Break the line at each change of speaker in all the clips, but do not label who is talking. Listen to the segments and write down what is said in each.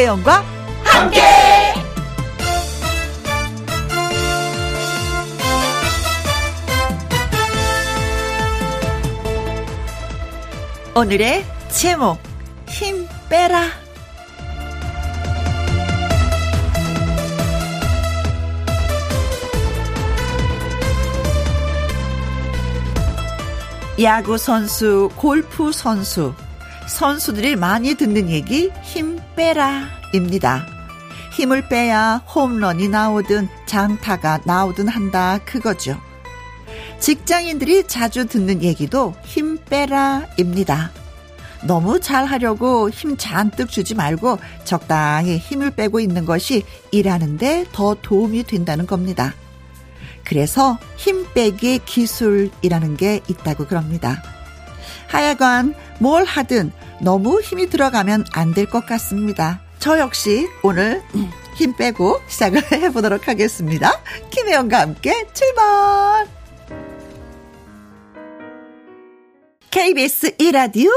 김혜영과 함께. 오늘의 제목 힘 빼라. 야구 선수, 골프 선수, 선수들이 많이 듣는 얘기 힘 빼라 입니다. 힘을 빼야 홈런이 나오든 장타가 나오든 한다 그거죠. 직장인들이 자주 듣는 얘기도 힘 빼라 입니다. 너무 잘하려고 힘 잔뜩 주지 말고 적당히 힘을 빼고 있는 것이 일하는데 더 도움이 된다는 겁니다. 그래서 힘 빼기 기술이라는 게 있다고 그럽니다. 하여간 뭘 하든 너무 힘이 들어가면 안 될 것 같습니다. 저 역시 오늘 힘 빼고 시작을 해보도록 하겠습니다. 김혜영과 함께 출발! KBS 1라디오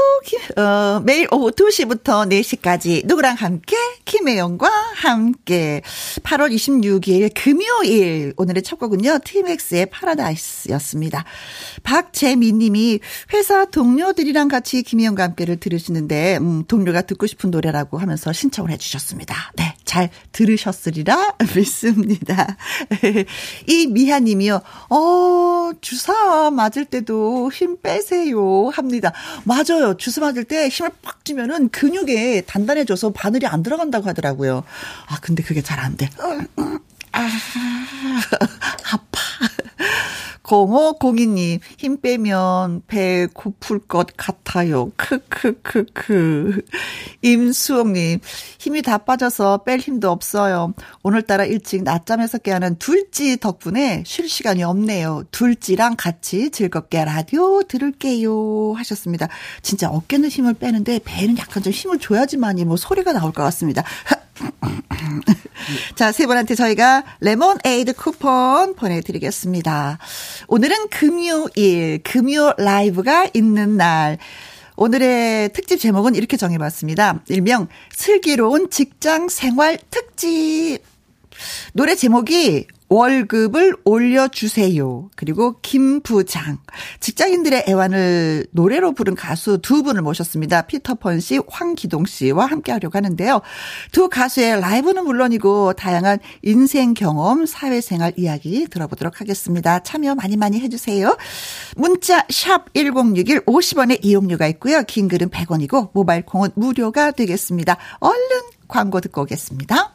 어, 매일 오후 2시부터 4시까지 누구랑 함께 김혜영과 함께 8월 26일 금요일 오늘의 첫 곡은요. 티맥스의 파라다이스였습니다. 박재미 님이 회사 동료들이랑 같이 김혜영과 함께를 들으시는데 음, 동료가 듣고 싶은 노래라고 하면서 신청을 해 주셨습니다. 네. 잘 들으셨으리라 믿습니다. 이 미하 님이요. 어, 주사 맞을 때도 힘 빼세요. 합니다. 맞아요. 주스 맞을 때 힘을 팍 주면은 근육에 단단해져서 바늘이 안 들어간다고 하더라고요. 아, 근데 그게 잘 안 돼. 아, 아파. 0502님, 힘 빼면 배 고플 것 같아요. 크크크크. 임수옥님, 힘이 다 빠져서 뺄 힘도 없어요. 오늘따라 일찍 낮잠에서 깨어난 둘지 덕분에 쉴 시간이 없네요. 둘지랑 같이 즐겁게 라디오 들을게요. 하셨습니다. 진짜 어깨는 힘을 빼는데 배는 약간 좀 힘을 줘야지만이 뭐 소리가 나올 것 같습니다. 자, 세 분한테 저희가 레몬 에이드 쿠폰 보내드리겠습니다. 오늘은 금요일, 금요 라이브가 있는 날. 오늘의 특집 제목은 이렇게 정해봤습니다. 일명 슬기로운 직장 생활 특집. 노래 제목이 월급을 올려주세요. 그리고 김부장. 직장인들의 애환을 노래로 부른 가수 두 분을 모셨습니다. 피터펀 씨, 황기동 씨와 함께 하려고 하는데요. 두 가수의 라이브는 물론이고 다양한 인생 경험, 사회생활 이야기 들어보도록 하겠습니다. 참여 많이 많이 해주세요. 문자 샵 1061 50원의 이용료가 있고요. 긴 글은 100원이고 모바일 콩은 무료가 되겠습니다. 얼른 광고 듣고 오겠습니다.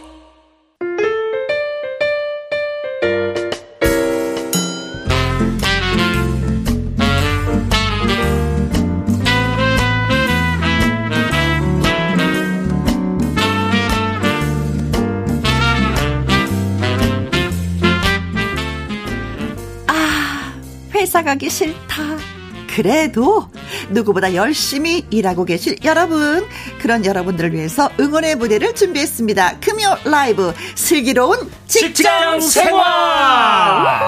회사 가기 싫다. 그래도 누구보다 열심히 일하고 계실 여러분 그런 여러분들을 위해서 응원의 무대를 준비했습니다. 금요 라이브 슬기로운 직장 생활.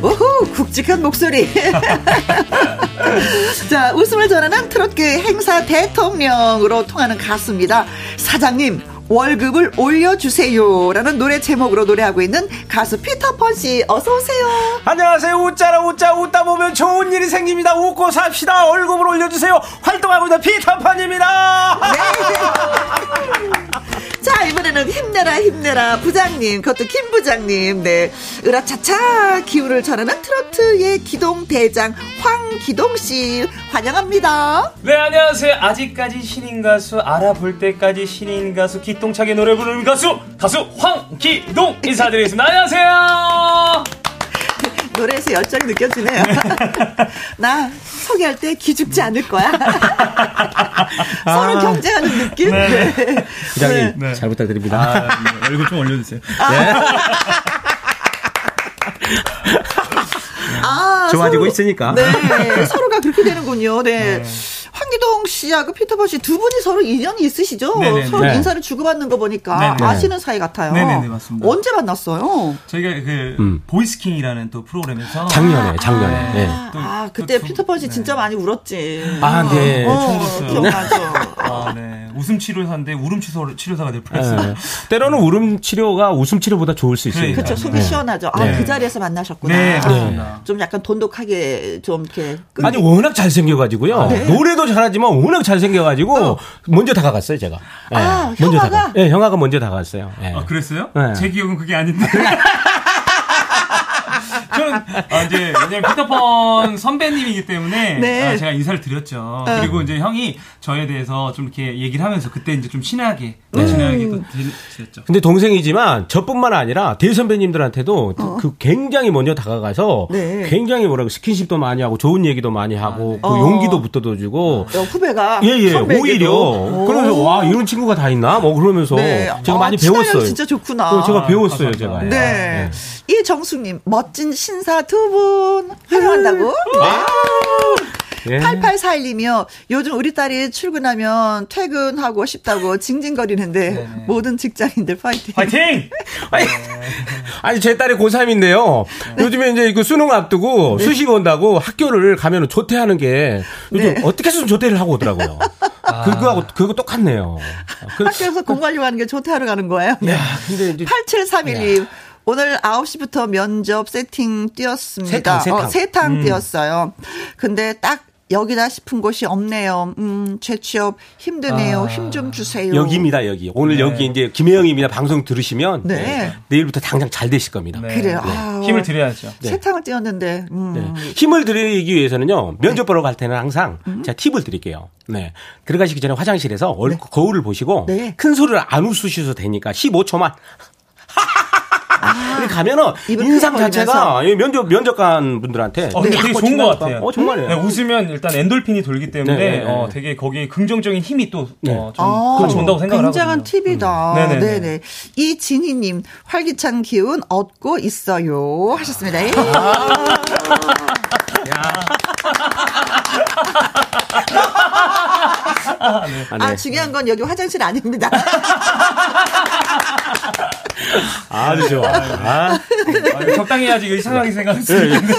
오호 굵직한 목소리. 자 웃음을 전하는 트롯계 행사 대통령으로 통하는 가수입니다. 사장님 월급을 올려주세요라는 노래 제목으로 노래하고 있는 가수 피터펀 씨 어서 오세요.
안녕하세요. 웃자라 웃자 웃다 보면 좋은 일이 생깁니다. 웃고 삽시다. 월급을 올려주세요. 활동하고 있는 피터펀입니다. 네.
자 이번에는 힘내라 힘내라 부장님 그것도 김 부장님 네 으라차차 기운을 전하는 트로트의 기동 대장 황기동 씨 환영합니다.
네 안녕하세요. 아직까지 신인 가수 알아볼 때까지 신인 가수 기 기똥차게 노래 부르는 가수 가수 황기동 인사드리겠습니다. 안녕하세요.
노래에서 열정이 느껴지네요. 나 소개할 때 기죽지 않을 거야. 아. 서로 아, 경쟁하는 느낌. 네. 네.
부장님 네. 잘 부탁드립니다. 아,
네. 얼굴 좀 올려주세요. 아. 네.
아, 좋아지고 서로, 있으니까.
네, 서로가 그렇게 되는군요. 네. 네. 한기동 씨하고 피터버 씨두 분이 서로 인연이 있으시죠? 네네네. 서로 네. 인사를 주고받는 거 보니까 네네. 아시는 사이 같아요. 네네 맞습니다. 언제 만났어요?
저희가 그 음. 보이스킹이라는 또 프로그램에서
작년에 아, 작년에 네.
예. 아, 네. 또, 아 그때 피터버 씨 네. 진짜 많이 울었지.
아 네. 어, 기억나죠. 아, 네. 웃음 치료사인데 울음 치료사가 될 뻔했어요. 네.
때로는 울음 치료가 웃음 치료보다 좋을 수 있어요.
그렇죠. 속이 네. 시원하죠. 아, 네. 그 자리에서 만나셨구나. 네, 그렇습니다. 좀 약간 돈독하게 좀 이렇게. 끊...
아니, 워낙 잘생겨가지고요. 아, 네? 노래도 잘하지만 워낙 잘생겨가지고 어. 먼저 다가갔어요, 제가.
아, 네. 형아가? 먼저 다가,
네, 형아가 먼저 다가갔어요.
아, 그랬어요? 제 기억은 그게 아닌데. 저는 아, 이제 왜냐면 피터펀 선배님이기 때문에 네. 아, 제가 인사를 드렸죠. 음. 그리고 이제 형이 저에 대해서 좀 이렇게 얘기를 하면서 그때 이제 좀 친하게 네. 음. 친하게
또 드렸죠. 근데 동생이지만 저뿐만 아니라 대일 선배님들한테도 어. 그 굉장히 먼저 다가가서 네. 굉장히 뭐라고 스킨십도 많이 하고 좋은 얘기도 많이 하고 아, 네. 그 어. 용기도 붙어도 주고 어, 어,
후배가
예예 예, 예 오히려 오. 그러면서 와 이런 친구가 다 있나 뭐 그러면서 네. 제가 아, 많이 배웠어요.
진짜 좋구나.
제가 아, 배웠어요 제가. 네. 네.
이 정수님 멋진 신 신사 두분 환영한다고. 음. 아~ 8841이며 예. 요즘 우리 딸이 출근하면 퇴근하고 싶다고 징징거리는데 네. 모든 직장인들 파이팅.
파이팅! 아니, 아니 제 딸이 고3인데요. 네. 요즘에 이제 그 수능 앞두고 네. 수시 본다고 학교를 가면 조퇴하는 게 요즘 네. 어떻게 해서 조퇴를 하고 오더라고요. 아. 그거하고 그거 똑같네요.
그 학교에서 그, 공려고하는게 조퇴하러 가는 거예요. 네. 근데 이제 87312 오늘 9시부터 면접 세팅 뛰었습니다. 세탕,
세탕. 어,
세탕 음. 뛰었어요. 근데 딱 여기다 싶은 곳이 없네요. 음, 제취업 힘드네요. 아, 힘좀 주세요.
여기입니다, 여기. 오늘 네. 여기 이제 김혜영입니다. 방송 들으시면 네. 네. 내일부터 당장 잘 되실 겁니다.
네. 그래요. 아
힘을 드려야죠.
네. 세탕을 띄웠는데.
음. 힘을 드리기 위해서는요. 면접 보러 갈 때는 항상 음. 제가 팁을 드릴게요. 네. 들어가시기 전에 화장실에서 얼, 거울을 보시고 큰 소리를 안 웃으셔도 되니까 15초만 아, 가면은 인상 자체가 면접 면접관 분들한테
어, 되게 좋은 것 같아요.
어, 정말요. 네,
웃으면 일단 엔돌핀이 돌기 때문에 네, 네, 네. 어, 되게 거기에 긍정적인 힘이 또좀 어, 네. 아, 같이 온다고
생각을
하고. 굉장한
팁이다. 음. 네네. 네네. 이 진희님 활기찬 기운 얻고 있어요 하셨습니다. 예. 아, 아, 네. 아, 중요한 건 여기 화장실 아닙니다.
아주 좋아. 아. 네. 아 적당히 해야지 이상황이 생각할
수 있는데.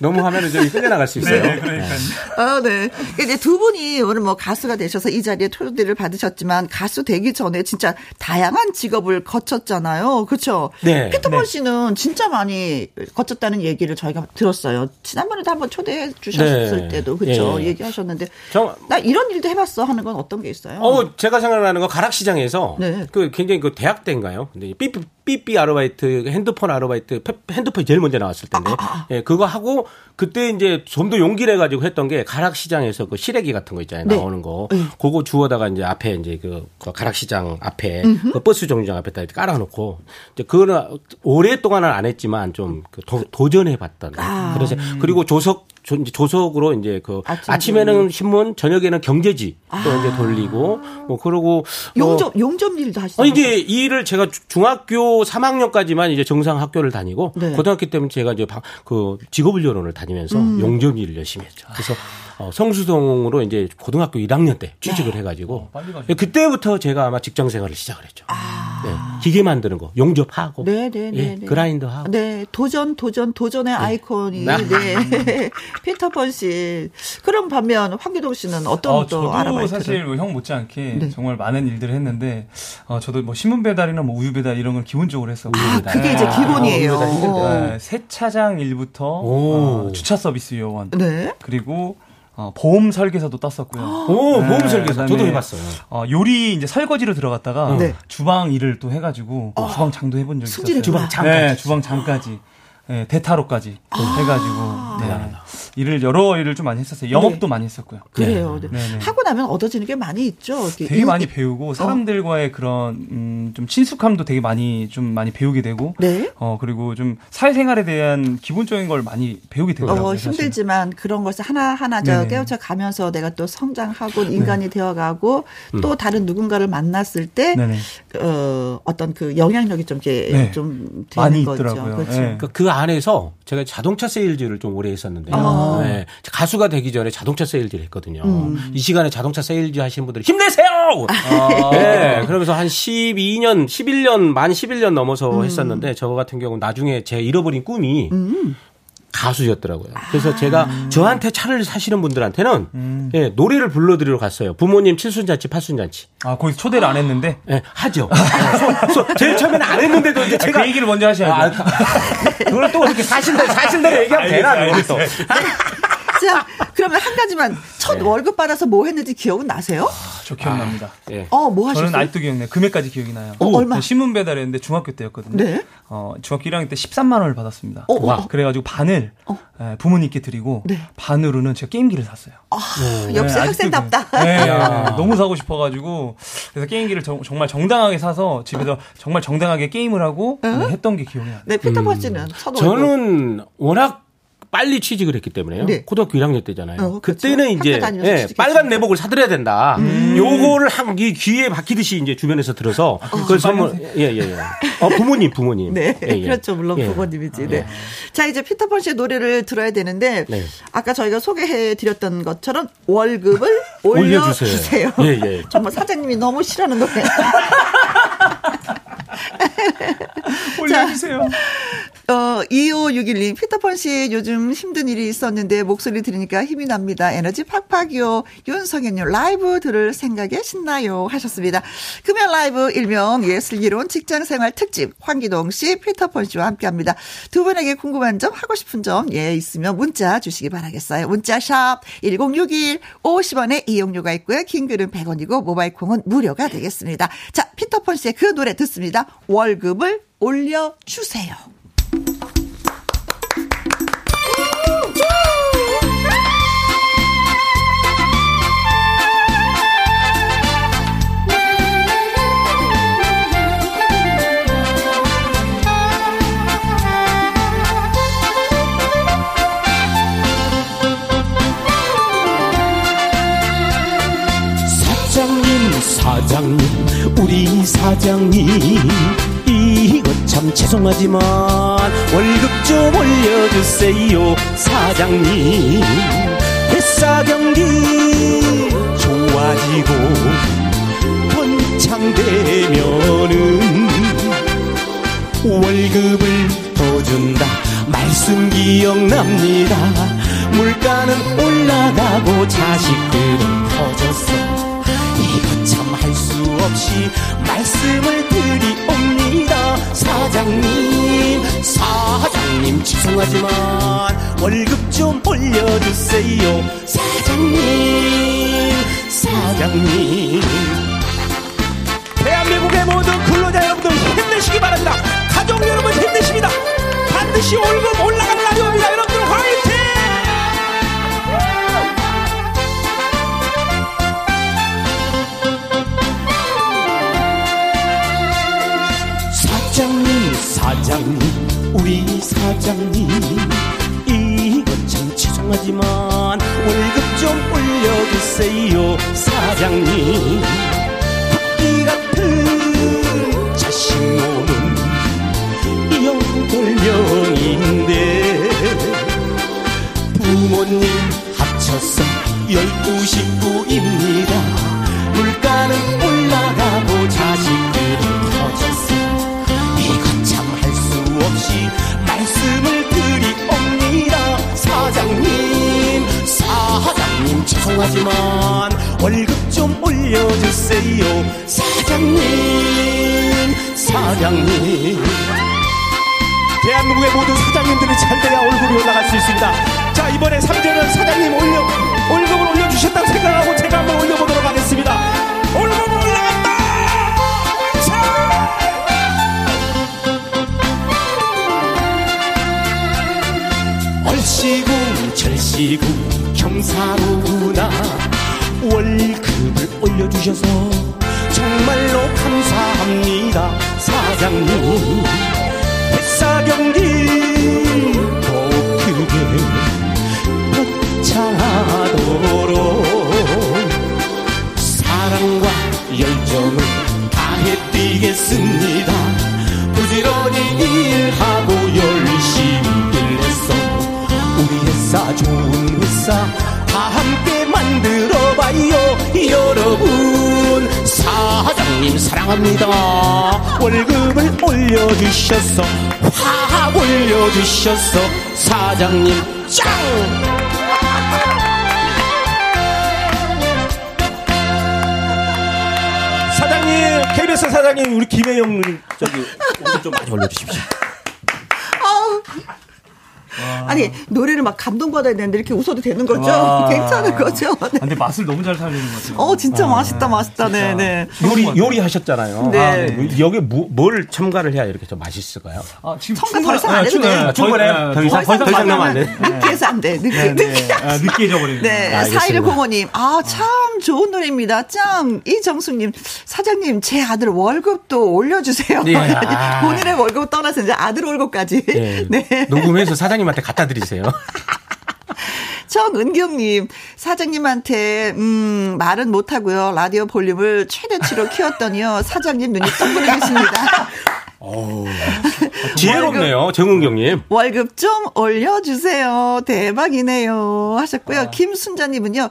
너무 하면 이제 끌려나갈 수 있어요. 네,
그러니까. 아, 네. 이제 두 분이 오늘 뭐 가수가 되셔서 이 자리에 토요대를 받으셨지만 가수 되기 전에 진짜 다양한 직업을 거쳤잖아요. 그렇죠? 네. 피터볼 네. 씨는 진짜 많이 거쳤다는 얘기를 저희가 들었어요. 지난번에도 한번 초대해 주셨을 네. 때도 그렇죠. 예. 얘기하셨는데 저, 나 이런 일도 해봤어 하는 건 어떤 게 있어요?
어, 제가 생각나는 건 가락시장에서 네. 그 굉장히 그 대학 때인가요? 근데 Pi, pi, 삐삐 아르바이트, 핸드폰 아르바이트, 핸드폰이 제일 먼저 나왔을 텐데. 아, 아, 아. 예, 그거 하고 그때 이제 좀 더 용기를 해가지고 했던 게 가락시장에서 그 시래기 같은 거 있잖아요. 네. 나오는 거. 음. 그거 주워다가 이제 앞에 이제 그, 그 가락시장 앞에 그 버스 정류장 앞에다 깔아놓고 이제 그거는 오랫동안은 안 했지만 좀 그 도전해봤던. 아. 그래서 그리고 조석 조, 석으로 이제 그 아침, 에는 신문, 저녁에는 경제지 또 아. 이제 돌리고 뭐 그러고
용접 어, 용접 일도 하시죠.
이제 일을 제가 중학교 3학년까지만 이제 정상 학교를 다니고 네. 고등학교 때문에 제가 이제 그 직업훈련원을 다니면서 음. 용접일 열심히 했죠. 그래서 아. 어, 성수동으로 이제 고등학교 1학년 때 취직을 네. 해가지고 어, 그때부터 제가 아마 직장 생활을 시작을 했죠. 아. 네, 기계 만드는 거 용접하고 네, 네, 네, 예, 그라인더 하고
네 도전 도전 도전의 네. 아이콘이 네. 피터펀 씨그럼 반면 황기동 씨는 어떤 어, 또 알아봐요?
사실 뭐 형 못지않게 정말 많은 일들을 했는데 어, 저도 뭐 신문 배달이나 뭐 우유 배달 이런 걸 기본적으로 했었고 아,
그게 이제 어, 기본이에요. 아,
세차장 일부터 어, 주차 서비스 요원 네. 그리고 어, 보험 설계사도 땄었고요.
오, 네, 보험 설계사. 저도 해봤어요. 어,
요리 이제 설거지로 들어갔다가 네. 주방 일을 또 해가지고 어, 아, 주방장도 해본 적이 있어요.
주방장까지.
네, 주방장까지. 네, 대타로까지 아~ 해가지고. 네. 대단하다. 네. 일을 여러 일을 좀 많이 했었어요. 영업도 네. 많이 했었고요.
그래요. 네. 네. 하고 나면 얻어지는 게 많이 있죠.
되게 이, 많이 배우고 어. 사람들과의 어. 그런 음, 좀 친숙함도 되게 많이 좀 많이 배우게 되고, 어 그리고 좀 사회생활에 대한 기본적인 걸 많이 배우게 어, 되더라고요. 어,
힘들지만 그런 것을 하나 하나 저 깨우쳐 가면서 내가 또 성장하고 인간이 되어가고 음. 또 다른 누군가를 만났을 때 그, 어, 어떤 그 영향력이 좀 이렇게 좀 되는 많이 거죠. 있더라고요. 그죠
그러니까 그 안에서 제가 자동차 세일즈를 좀 오래 했었는데요. 아. 네. 가수가 되기 전에 자동차 세일즈를 했거든요. 음. 이 시간에 자동차 세일즈 하시는 분들 힘내세요! 아. 네. 그러면서 한 12년, 11년, 만 11년 넘어서 음. 했었는데 저 같은 경우는 나중에 제 잃어버린 꿈이 음. 가수셨더라고요. 그래서 아. 제가 저한테 차를 사시는 분들한테는 음. 예, 노래를 불러드리러 갔어요. 부모님 칠순잔치, 팔순잔치.
아, 거기 초대를 안 했는데?
예, 하죠. 예, 소, 소, 제일 처음에는 안 했는데도 이제 아,
제가. 그 얘기를 먼저 하셔야 돼요. 아, 아
그걸 또어렇게 사신대로, 사신대로 얘기하면 되나, 알겠어,
자, 그러면 한 가지만 첫 네. 월급 받아서 뭐 했는지 기억은 나세요? 아,
저 기억납니다. 아,
예. 어, 뭐
하셨어요? 저는 아직도 기억나요. 금액까지 기억이 나요.
어, 얼마? 네,
신문 배달했는데 중학교 때였거든요. 네.
어,
중학교 1학년 때 13만 원을 받았습니다. 어, 와. 어, 어. 그래가지고 반을 어. 예, 부모님께 드리고 네. 반으로는 제가 게임기를 샀어요. 아, 오.
네, 역시 네, 학생답다. 아, 네,
아. 너무 사고 싶어가지고 그래서 게임기를 정, 말 정당하게 사서 집에서 정말 정당하게 게임을 하고 에? 네? 했던 게 기억이 나요.
네, 피터 음. 퍼씨는
저는 워낙 빨리 취직을 했기 때문에요. 네. 고등학교 1학년 때잖아요. 어, 그렇죠. 그때는 이제 예, 빨간 내복을 사들여야 된다. 음. 요거를 한이 귀에 박히듯이 이제 주변에서 들어서 어, 그 선물 예예 예. 예. 어, 부모님 부모님. 네.
예, 예. 그렇죠. 물론 예. 부모님이지. 예. 네. 자, 이제 피터펀 씨의 노래를 들어야 되는데 네. 아까 저희가 소개해 드렸던 것처럼 월급을 올려 주세요. 예, 예. 정말 사장님이 너무 싫어하는 노래.
올려주세요.
어, 2561님, 피터펀 씨 요즘 힘든 일이 있었는데 목소리 들으니까 힘이 납니다. 에너지 팍팍이요. 윤성현님, 라이브 들을 생각에 신나요. 하셨습니다. 금연 라이브 일명 예슬기로운 직장 생활 특집 황기동 씨, 피터펀 씨와 함께 합니다. 두 분에게 궁금한 점, 하고 싶은 점, 예, 있으면 문자 주시기 바라겠어요. 문자샵 1061 50원에 이용료가 있고요. 긴 글은 100원이고 모바일 콩은 무료가 되겠습니다. 자, 피터펀 씨의 그 노래 듣습니다. 월급을 올려주세요.
사장님 우리 사장님 이거 참 죄송하지만 월급 좀 올려주세요 사장님 회사 경기 좋아지고 번창되면은 월급을 더 준다 말씀 기억납니다 물가는 올라가고 자식들은 커졌어 없이 말씀을 드리옵니다 사장님 사장님 죄송하지만 월급 좀 올려주세요 사장님 사장님 대한민국의 모든 근로자 여러분들 힘내시기 바랍니다 가족 여러분 힘내십니다 반드시 월급 올라가는 날이 옵니다 여러분 사장님 우리 사장님 이것참 죄송하지만 월급 좀 올려주세요 사장님 박기 같은 자식 노는 영돌명인데 부모님 합쳐서 열두 식구입니다 물가는 올라가고 자식 죄송하지만 월급 좀 올려주세요 사장님 사장님 대한민국의 모든 사장님들이 잘 돼야 얼굴이 올라갈 수 있습니다 자 이번에 3절은 사장님 올려 월급을 올려주셨다고 생각하고 제가 한번 올려보도록 하겠습니다 월급 올라갔다 자! 얼씨구 절씨구 감사로구나 월급을 올려주셔서 정말로 감사합니다 사장님 사랑합니다. 월급을 올려주셔서 확 올려주셔서 사장님 짱! 사장님 KBS 사장님 우리 김혜영 누님 저기 오늘 좀 많이 올려주십시오.
아. 아니 노래를 막 감동받아야 되는데 이렇게 웃어도 되는 거죠? 아. 괜찮은 거죠?
네. 근데 맛을 너무 잘 살리는 거죠.
어 진짜 아, 맛있다 맛있다. 네,
네.
요리
요리 하셨잖아요. 네. 아, 네. 뭐 여기 뭐, 뭘 첨가를 해야 이렇게 좀 맛있을까요?
아, 지금 첨가 더 이상 안해 돼요. 충분해. 더
이상 더 이상 나안
돼. 느끼해서 안 돼. 느끼해져
버리는. 네. 네.
네. 사일를부모님아 참 좋은 노래입니다. 짱 이정숙님 사장님 제 아들 월급도 올려주세요. 예. 본인의 월급 떠나서 이제 아들 월급까지.
예. 네. 녹음해서 사장님 사장님한테 갖다 드리세요.
정은경님, 사장님한테, 음, 말은 못하고요. 라디오 볼륨을 최대치로 키웠더니요. 사장님 눈이 동그랗 계십니다.
지혜롭네요, 정은경님.
월급 좀 올려주세요. 대박이네요. 하셨고요. 아. 김순자님은요,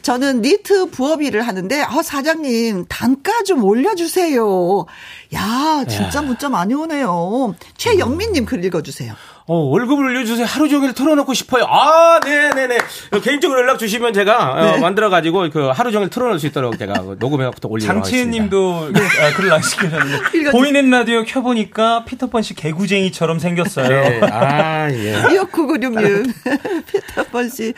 저는 니트 부업 일을 하는데, 어, 사장님, 단가 좀 올려주세요. 야, 진짜 야. 문자 많이 오네요. 최영민님 글 읽어주세요.
어, 월급을 올려주세요. 하루 종일 틀어놓고 싶어요. 아, 네네네. 개인적으로 연락 주시면 제가 어, 네. 어, 만들어가지고 그 하루 종일 틀어놓을 수 있도록 제가 그 녹음해갖고올리니다
장치님도 그, 아, 글을 안시켜셨는데 보이는 라디오 켜보니까 피터펀 a 씨 개구쟁이처럼 생겼어요. 네. 아, 예.
2996님. 피터펀 a 씨.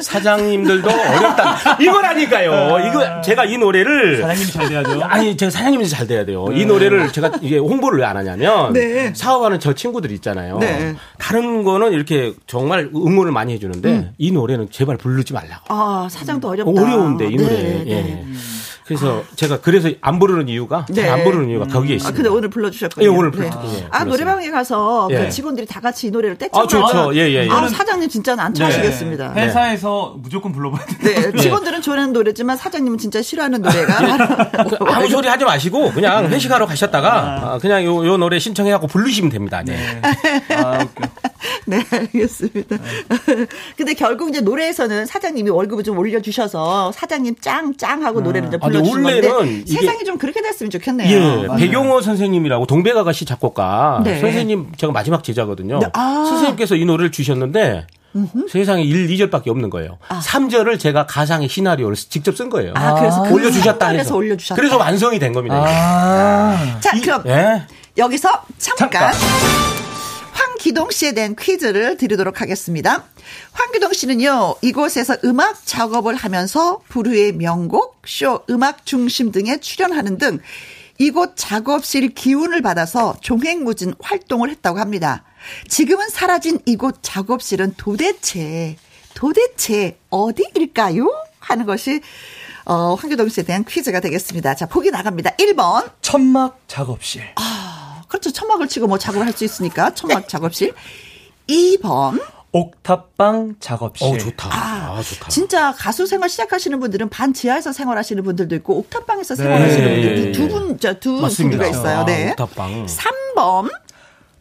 사장님들도 어렵다. 이거라니까요. 아. 이거 제가 이 노래를.
사장님이 잘 돼야 돼
아니, 제가 사장님이 잘 돼야 돼요. 네. 이 노래를 제가 이게 홍보를 왜 안 하냐면. 네. 사업하는 저 친구들 있잖아요. 네. 다른 거는 이렇게 정말 응원을 많이 해주는데 음. 이 노래는 제발 부르지 말라고.
아 사장도 음. 어렵다.
어려운데 이 노래. 네, 네, 네. 예. 네. 그래서 제가 그래서 안 부르는 이유가 네. 안 부르는 이유가 거기에 음. 아, 있습니다. 아,
근데 오늘 불러주셨거든요 예,
오늘
불러. 네. 예, 아 노래방에 가서 그 예. 직원들이 다 같이 이 노래를 떼창을
아, 좋죠. 예,
예, 예. 아, 사장님 진짜 안 좋아하시겠습니다.
네. 네. 회사에서 무조건 불러봐야 돼.
네. 예. 직원들은 좋아하는 노래지만 사장님은 진짜 싫어하는 노래가
예. 아무 소리 하지 마시고 그냥 네. 회식하러 가셨다가 아. 아. 그냥 요, 요 노래 신청해갖고 부르시면 됩니다.
네. 네. 아, 네, 알겠습니다. 근데 결국 이제 노래에서는 사장님이 월급을 좀 올려주셔서 사장님 짱짱 하고 노래를 아. 이제 불러. 아, 올들어준건 그러니까 세상이 좀 그렇게 됐으면 좋겠네요.
예, 맞 백용호 선생님이라고 동백아가 씨 작곡가 네. 선생님 제가 마지막 제자거든요. 네. 아. 선생님께서 이 노래를 주셨는데 음흠. 세상에 1, 2절밖에 없는 거예요. 아. 3절을 제가 가상의 시나리오를 직접 쓴 거예요. 아, 그래서 그 올려주셨다 해서. 올려주셨다. 그래서 완성이 된 겁니다.
아. 자, 그럼 예? 여기서 잠깐. 잠깐. 황기동 씨에 대한 퀴즈를 드리도록 하겠습니다. 황기동 씨는요, 이곳에서 음악 작업을 하면서 부르의 명곡, 쇼, 음악 중심 등에 출연하는 등 이곳 작업실 기운을 받아서 종횡무진 활동을 했다고 합니다. 지금은 사라진 이곳 작업실은 도대체, 도대체 어디일까요? 하는 것이 어, 황교동 씨에 대한 퀴즈가 되겠습니다. 자, 보기 나갑니다. 1번.
천막 작업실. 아.
그렇죠. 천막을 치고 뭐 작업을 할 수 있으니까 천막 네. 작업실. 2번.
옥탑방 작업실.
어, 좋다. 아,
아, 좋다. 진짜 가수 생활 시작하시는 분들은 반 지하에서 생활하시는 분들도 있고 옥탑방에서 네. 생활하시는 분들 네. 두 분, 저두 분류가 있어요. 아,
네. 옥탑방. 3번.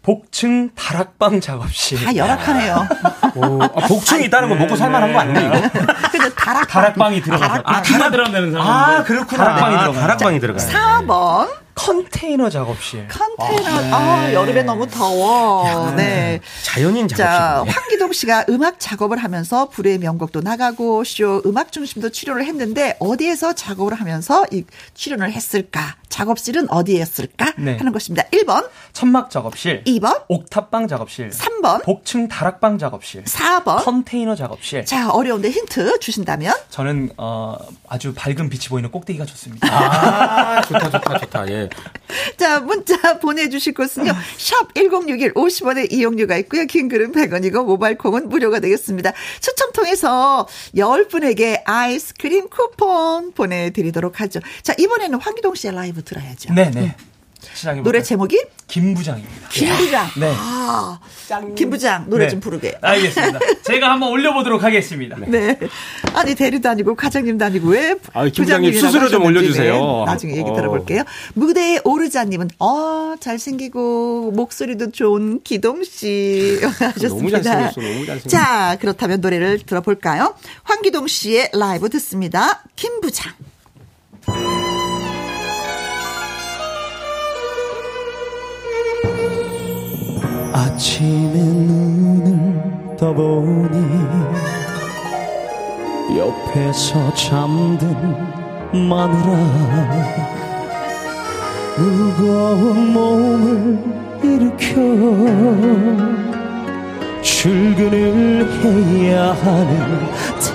복층 다락방 작업실.
다 열악하네요.
오, 아, 복층이 있다는 거 먹고 살만한 거 아니에요?
근데 다락방. 다락방이 들어가서. 다락방. 아, 들어가면 는 사람. 아, 그렇구나.
다락방이 아, 들어가.
다락방이 들어가.
4번.
컨테이너 작업실.
컨테이너. 아, 아 네. 아, 여름에 너무 더워. 야, 네.
자연인 작업실. 자,
황기동 씨가 음악 작업을 하면서 불의 명곡도 나가고 쇼 음악 중심도 출연을 했는데 어디에서 작업을 하면서 이 출연을 했을까? 작업실은 어디였을까 네. 하는 것입니다. 1번.
천막 작업실.
2번.
옥탑방 작업실.
3번.
복층 다락방 작업실.
4번.
컨테이너 작업실.
자, 어려운데 힌트 주신다면?
저는 어, 아주 밝은 빛이 보이는 꼭대기가 좋습니다. 아, 좋다
좋다 좋다. 예. 자, 문자 보내주실 곳은요. 샵 1061, 50원의 이용료가 있고요. 긴글은 100원이고, 모바일 콩은 무료가 되겠습니다. 추첨 통해서 10분에게 아이스크림 쿠폰 보내드리도록 하죠. 자, 이번에는 황기동 씨의 라이브 들어야죠. 네네. 네. 네. 음. 시작해 노래 제목이
김부장입니다.
김부장. 네. 아, 김부장 노래 네. 좀 부르게.
알겠습니다. 제가 한번 올려보도록 하겠습니다. 네.
아니 대리도 아니고 과장님도 아니고 왜 아, 부장님 스스로 좀 올려주세요. 네. 나중에 얘기 어. 들어볼게요. 무대에 오르자님은 어 잘생기고 목소리도 좋은 기동 씨 하셨습니다. 너무 잘생겼어. 너무 잘생자 그렇다면 노래를 들어볼까요? 황기동 씨의 라이브 듣습니다. 김부장.
아침에 눈을 떠보니 옆에서 잠든 마누라 무거운 몸을 일으켜 출근을 해야 하는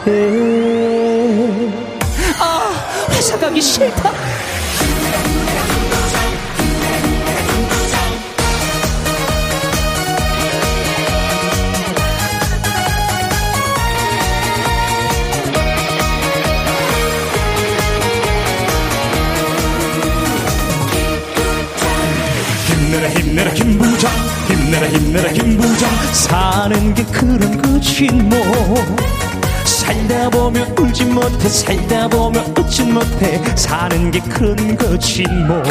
때
아, 회사 가기 싫다
부장 힘내라 힘내라 김 부장 사는 게 그런 거지 뭐 살다 보면 울지 못해 살다 보면 웃지 못해 사는 게 그런 거지 뭐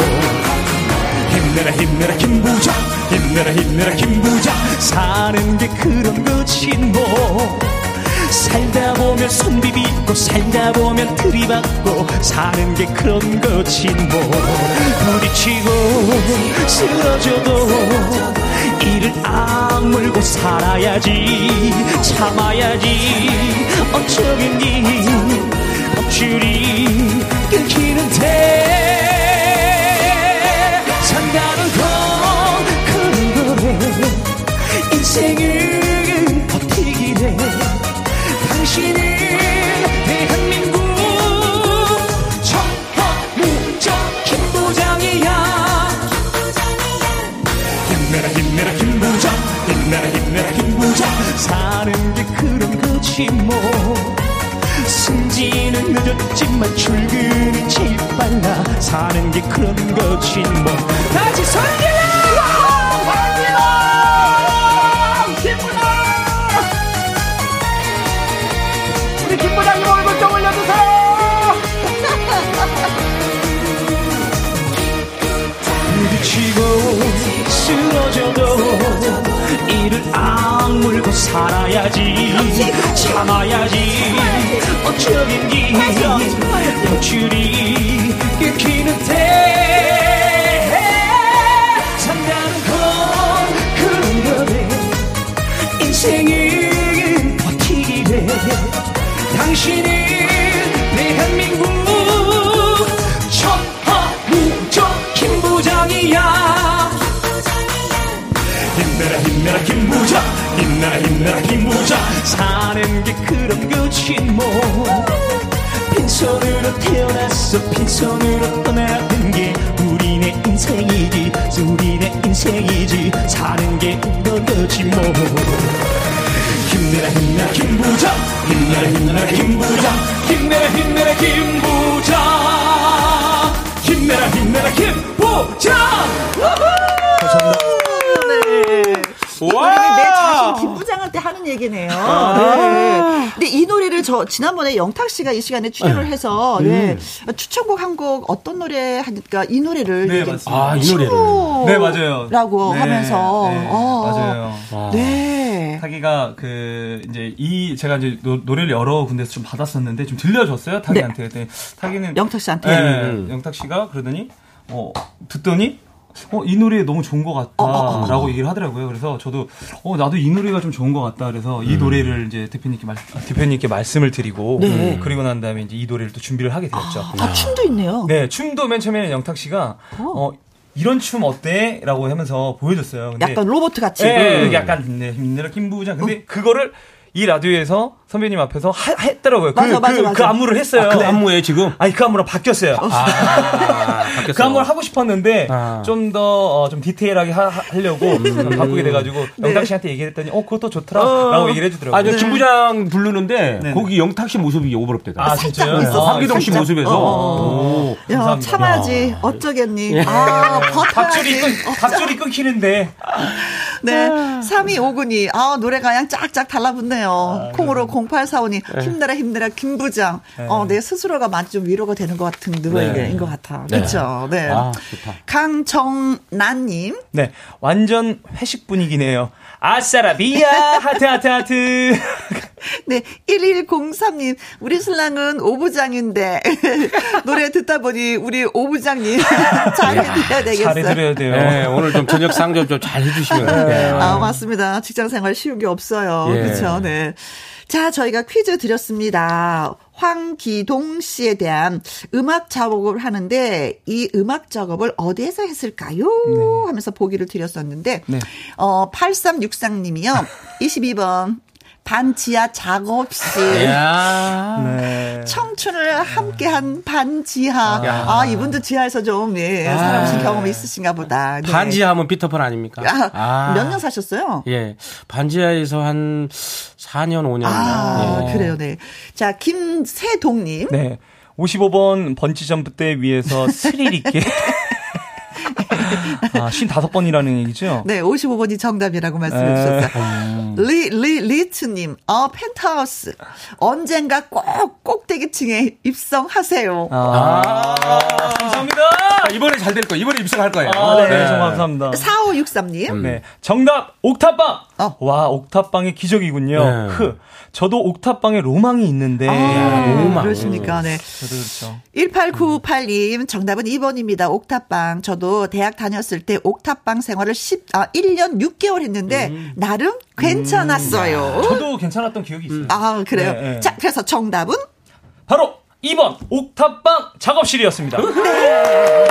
힘내라 힘내라 김 부장 힘내라 힘내라 김 부장 사는 게 그런 거지 뭐 살다 보면 손비 믿고 살다 보면 들이받고 사는 게 그런 거지 뭐 부딪히고 쓰러져도 이를 악물고 살아야지 참아야지 어쩌겠니 껍질이 끊기는데 장가는 건 그런 거래 인생을 버티기래 힘내라 힘내라 힘보자 사는 게 그런 거지 뭐 승진은 늦었지만 출근은 짓밟빨 사는 게 그런 거지 뭐 다시 설계 울고 살아야지 참아야지 어쩌긴 기 뼈줄이 끊기는데 산다는 건 그런 거래 인생을 버티기래 당신이 힘내라 힘부자 힘내라 힘내라 힘부자 사는 게 그런 거지 뭐 빈손으로 태어났어 빈손으로 떠나는 게 우리네 인생이지 우리네 인생이지 사는 게 그런 거지 뭐 힘내라 힘내라 힘부자 힘내라 힘내라 힘부자 힘내라 힘내라 힘부자 힘내라
힘내라 힘부자 얘기네요. 아, 네. 네, 네. 근데 이 노래를 저 지난번에 영탁 씨가 이 시간에 출연을 네. 해서 음. 네. 추천곡 한 곡 어떤 노래 하니까 그러니까 이 노래를 네,
맞습니다. 아, 이 노래를.
네, 맞아요. 라고 하면서
어. 맞아요. 네. 타기가 그 이제 이 제가 이제 노, 래를 여러 군데서 좀 받았었는데 좀 들려줬어요, 타기한테. 네.
타기는 영탁 씨한테. 음.
영탁 씨가 그러더니 어, 듣더니 어, 이 노래 너무 좋은 것 같다라고 어, 어, 어, 얘기를 하더라고요. 그래서 저도 어, 나도 이 노래가 좀 좋은 것 같다. 그래서 이 음. 노래를 이제 대표님께 말, 아,
대표님께 말씀을 드리고 네. 음, 그리고 난 다음에 이제 이 노래를 또 준비를 하게 되었죠. 아,
아 춤도 있네요.
네, 춤도 맨 처음에는 영탁 씨가 어, 이런 춤 어때? 라고 하면서 보여줬어요.
근데, 약간 로봇 같이. 예, 네,
음. 약간 네, 힘내라 김부장. 근데 음. 그거를 이 라디오에서 선배님 앞에서 하, 했더라고요. 맞아,
그, 맞아, 그, 맞아.
그 안무를 했어요. 아,
그 안무에 지금?
아니, 그 안무로 바뀌었어요. 아,
아, 바뀌었어.
그 안무를 하고 싶었는데, 아. 좀 더, 어, 좀 디테일하게 하, 려고 음. 바꾸게 돼가지고, 네. 영탁 씨한테 얘기했더니, 어, 그것도 좋더라. 어. 라고 얘기를 해주더라고요.
아니, 네. 김부장 부르는데, 네. 거기 영탁 씨 모습이 오버랩되다. 아,
진짜요?
황기동 씨 모습에서. 어, 어,
어. 오, 야, 참아야지. 어쩌겠니. 예. 아, 버텨야지.
줄이 끊기는데.
네. 3259님, 아, 노래가 그냥 쫙쫙 달라붙네. 힘드네요. 아, 어, 네. 콩으로 그럼. 0845님 네. 힘내라 힘내라 김 부장. 네. 어내 스스로가 많이 좀 위로가 되는 것 같은 누구인인 네. 것 같아. 그렇죠. 네. 아, 강정난님.
네 완전 회식 분위기네요. 아싸라비아 하트 하트 하트.
네, 1103님, 우리 신랑은 오부장인데, 노래 듣다 보니 우리 오부장님 잘해드려야 되겠어요.
잘해드려야 돼요. 네, 오늘 좀 저녁 상점 좀 잘해주시면 돼요. 아, 네.
아, 맞습니다. 직장 생활 쉬운 게 없어요. 예. 그렇죠 네. 자, 저희가 퀴즈 드렸습니다. 황기동 씨에 대한 음악 작업을 하는데 이 음악 작업을 어디에서 했을까요? 네. 하면서 보기를 드렸었는데 네. 어 8363님이요. 22번 반지하 작업실. 네. 청춘을 함께한 반지하. 야. 아, 이분도 지하에서 좀, 예, 살아보신 경험이 있으신가 보다.
네. 반지하 하면 피터팬 아닙니까? 아.
아. 몇년 사셨어요? 예.
반지하에서 한 4년, 5년. 아,
예. 그래요, 네. 자, 김세동님. 네.
55번 번지점프 때 위에서 스릴 있게. 아, 55번이라는 얘기죠?
네, 55번이 정답이라고 말씀해 주셨어요. 음. 리, 리, 리츠님, 어, 펜트하우스. 언젠가 꼭, 꼭대기층에 입성하세요. 아,
아~ 감사합니다.
이번에 잘 될 거예요. 이번에 입성할 거예요. 아, 네.
네. 감사합니다. 4563님.
음. 네.
정답, 옥탑방! 어. 와, 옥탑방의 기적이군요. 네. 흐. 저도 옥탑방에 로망이 있는데. 아,
네. 로망. 그렇습니까? 네. 저도 그렇죠. 1 8 9 8님 정답은 2번입니다. 옥탑방. 저도 대학 다녔 다녔을 때 옥탑방 생활을 10, 아, 1년 6개월 했는데 음. 나름 괜찮았어요.
음. 저도 괜찮았던 기억이 있어요. 아,
그래요? 네, 네. 자, 그래서 정답은?
바로 2번 옥탑방 작업실이었습니다. 네.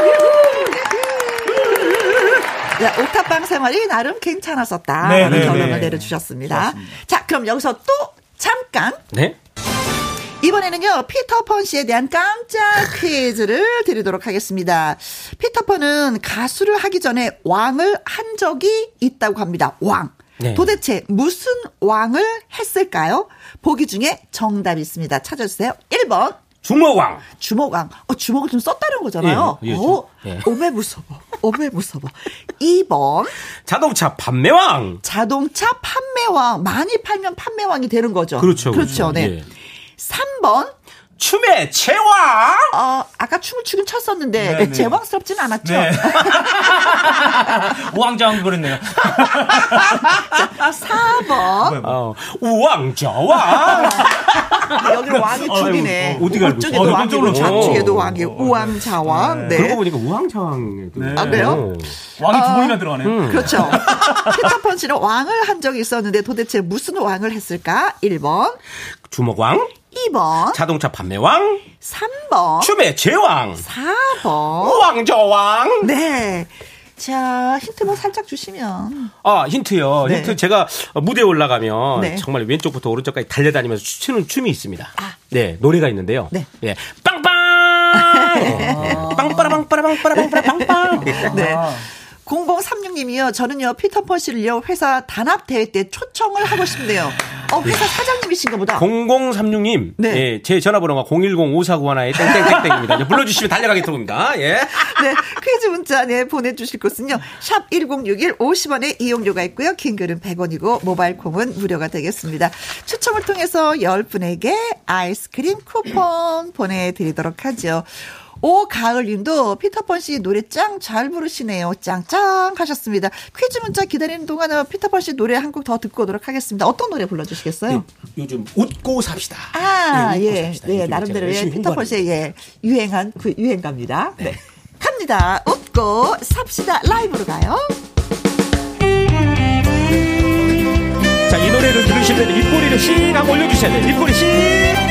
네, 옥탑방 생활이 나름 괜찮았었다라는 네, 네, 결론을 내려주셨습니다. 좋았습니다. 자, 그럼 여기서 또 잠깐 네? 이번에는요, 피터펀 씨에 대한 깜짝 퀴즈를 드리도록 하겠습니다. 피터펀은 가수를 하기 전에 왕을 한 적이 있다고 합니다. 왕. 네. 도대체 무슨 왕을 했을까요? 보기 중에 정답이 있습니다. 찾아주세요. 1번. 주먹왕. 주먹왕. 어, 주먹을 좀 썼다는 거잖아요. 예, 예, 예 오, 예. 오메 무서워. 오메 무서워. 2번.
자동차 판매왕.
자동차 판매왕. 많이 팔면 판매왕이 되는 거죠.
그렇죠.
그렇죠. 그렇죠. 네. 예. 3번.
춤의 제왕! 어,
아까 춤을 추긴 쳤었는데 네네. 제왕스럽진 않았죠?
네. 우왕좌왕 그랬네요. 자,
4번. 뭐, 뭐. 어, 어,
어, 어. 우왕좌왕!
여기 왕이 줄이네. 어, 어디 갈쪽에도 왕이고, 좌측에도 왕이 우왕좌왕.
네. 그러고 보니까 우왕좌왕.
네. 아, 그래요?
왕이 두 번이나 들어가네 음.
그렇죠. 피터펀씨는 왕을 한 적이 있었는데 도대체 무슨 왕을 했을까? 1번.
주먹왕
2번
자동차 판매왕
3번
춤의 제왕
4번
왕저왕
네. 자, 힌트 뭐 살짝 주시면.
아, 힌트요. 네. 힌트 제가 무대에 올라가면 네. 정말 왼쪽부터 오른쪽까지 달려다니면서 추는 춤이 있습니다. 아. 네, 노래가 있는데요. 네. 네. 빵빵! 빵빠라빵빠라빵빠라빵빠라빵빵! 네.
0036님이요. 저는요, 피터펀 씨를요, 회사 단합대회 때 초청을 하고 싶네요. 어, 회사 네. 사장님이신가 보다.
0036님. 네. 예, 제 전화번호가 010-5491에 땡땡땡땡입니다. 불러주시면 달려가겠습니다. 예.
네. 퀴즈 문자, 네, 보내주실 곳은요. 샵1061 50원에 이용료가 있고요. 긴 글은 100원이고, 모바일 콩은 무료가 되겠습니다. 추첨을 통해서 10분에게 아이스크림 쿠폰 보내드리도록 하죠. 오가을님도 피터펀 씨 노래 짱 잘 부르시네요. 짱짱 하셨습니다. 퀴즈 문자 기다리는 동안에 피터펀 씨 노래 한 곡 더 듣고 오도록 하겠습니다. 어떤 노래 불러주시겠어요? 네,
요즘 웃고 삽시다.
아, 예. 웃고 예. 삽시다. 네, 나름대로 예, 피터펀 씨의 예, 유행한 그 유행가입니다. 네. 네. 갑니다. 웃고 삽시다. 라이브로 가요.
자, 이 노래를 들으시면 입꼬리를 씩하 올려주셔야 돼요. 입꼬리 씩.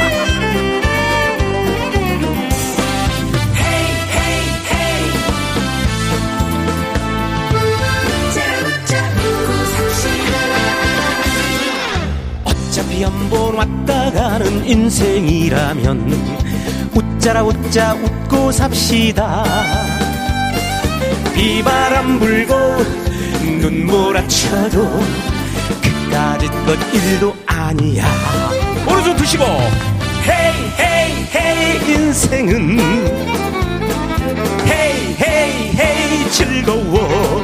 어디 한 왔다 가는 인생이라면 웃자라 웃자 웃고 삽시다 비바람 불고 눈 몰아쳐도 그까짓 것 일도 아니야 오른손 드시고 헤이 헤이 헤이 인생은 헤이 헤이 헤이 즐거워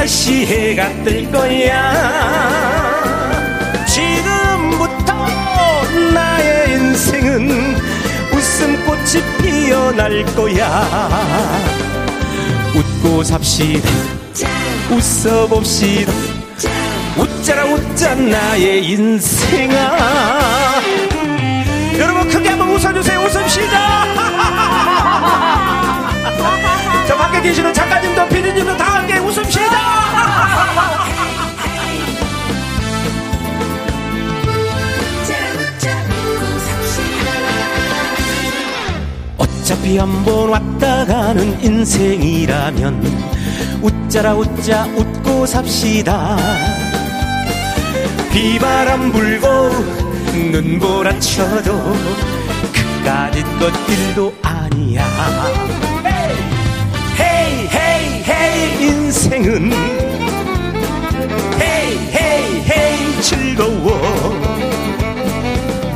다시 해가 뜰 거야 지금부터 나의 인생은 웃음꽃이 피어날 거야 웃고 삽시다 웃어봅시다 웃자라 웃자 나의 인생아 여러분 크게 한번 웃어주세요 웃읍시다 저 밖에 계시는 작가님도 피디님도 다 함께 웃읍시다 어차피 한번 왔다 가는 인생이라면 웃자라 웃자 웃고 삽시다 비바람 불고 눈보라 쳐도 그까짓 것들도 아니야 헤이 헤이 헤이 인생은 즐거워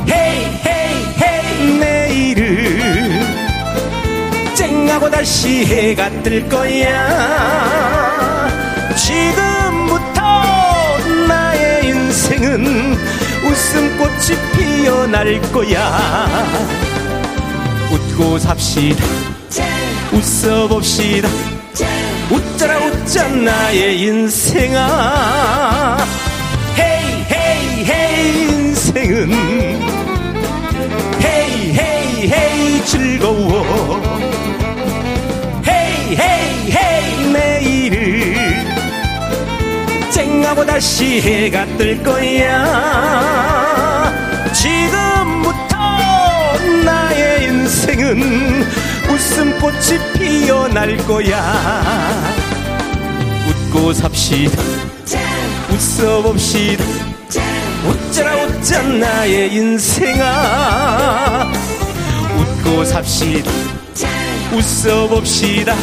헤이 헤이 헤이 내일은 쨍하고 다시 해가 뜰 거야 지금부터 나의 인생은 웃음꽃이 피어날 거야 웃고 삽시다 웃어봅시다 웃자라 웃자 나의 인생아 인생은 헤이 헤이 헤이 즐거워 헤이 헤이 헤이 내일을 쨍하고 다시 해가 뜰 거야 지금부터 나의 인생은 웃음꽃이 피어날 거야 웃고 삽시다 웃어봅시다 어쩌라 웃자 나의 인생아 웃고 삽시다 웃어봅시다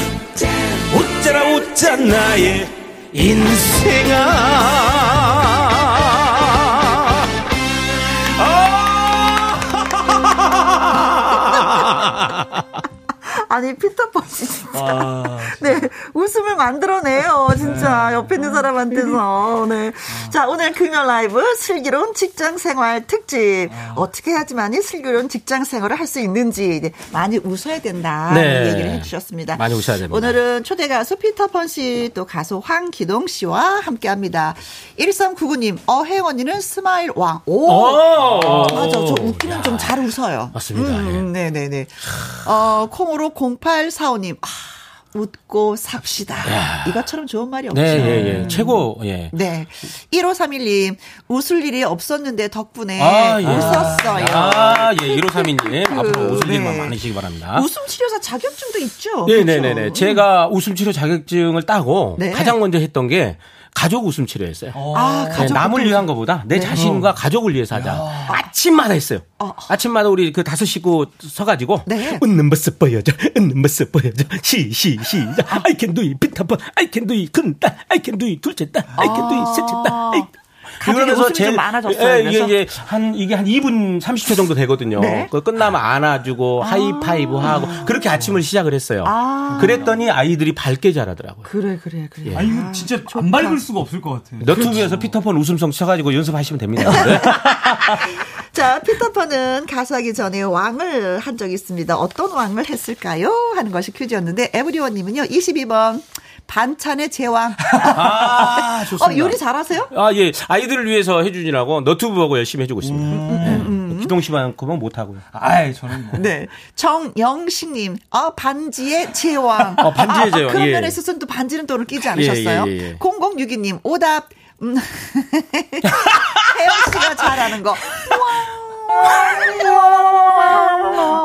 웃자라 웃자 나의 인생아
아니 피터펀치 진짜. 아, 네 웃음을 만들어내요 진짜 네. 옆에 있는 아, 사람한테서. 네. 아. 자 오늘 금요 라이브 슬기로운 직장 생활 특집 아. 어떻게 해야지만이 슬기로운 직장 생활을 할 수 있는지 많이 웃어야 된다 네. 얘기를 해주셨습니다.
많이 웃어야 됩니다.
오늘은 초대 가수 피터펀 씨또 가수 황기동 씨와 함께합니다. 1399님 어행 언니는 스마일 왕. 오, 오. 맞아 저 웃기면 좀잘 웃어요.
맞습니다. 음, 네네네.
예. 네, 네. 어 콩으로 0845님. 아. 웃고 삽시다. 야. 이것처럼 좋은 말이 네, 없죠. 네,
예, 예. 최고, 예.
음. 네. 1531님, 웃을 일이 없었는데 덕분에 아, 예. 웃었어요.
아, 예. 1531님, 그, 앞으로 웃을 네. 일만 많으시기 바랍니다.
웃음 치료사 자격증도 있죠?
네네네네. 네, 그렇죠. 네, 제가 웃음 치료 자격증을 따고 네. 가장 먼저 했던 게 가족 웃음 치료했어요. 어. 아, 네, 남을 위한 것보다 내 네. 자신과 어. 가족을 위해서 하자. 야. 아침마다 했어요. 어, 어. 아침마다 우리 그 다섯 시고 서가지고 네. 웃는 모습 보여줘. 웃는 모습 보여줘. 시시시. 아이 캔두이 비타버. 아이 캔두이 큰딸. 아이 캔두이 둘째 딸. 아이 캔두이 셋째 딸.
가족이 웃음이 제일, 좀 많아졌어요. 예, 이게 이제
한 이게 한 2분 30초 정도 되거든요. 네? 그 끝나면 안아주고 아. 하이파이브 하고 그렇게 아침을 시작을 했어요. 아. 그랬더니 아이들이 밝게 자라더라고요.
그래 그래 그래.
예. 아 이거 진짜 아, 안 밝을 수가 없을 것 같아요.
너튜브에서 그렇죠. 피터폰 웃음성 쳐가지고 연습하시면 됩니다.
자, 피터폰은 가수하기 전에 왕을 한 적이 있습니다. 어떤 왕을 했을까요? 하는 것이 퀴즈였는데, 에브리원님은요, 22번. 반찬의 제왕. 아, 어, 좋습니다. 어, 요리 잘하세요?
아, 예. 아이들을 위해서 해주느라고 너튜브하고 열심히 해주고 있습니다. 음, 음, 예. 음, 음. 기동 씨만큼은 못하고요.
아이, 저는 뭐.
네. 정영식님, 어, 반지의 제왕. 어, 반지의 아, 아, 제왕. 아, 그런 예. 면에 서는또 반지는 또오 끼지 않으셨어요. 예, 예, 0062님, 예, 예. 오답. 음. 혜영 씨가 잘하는 거. 우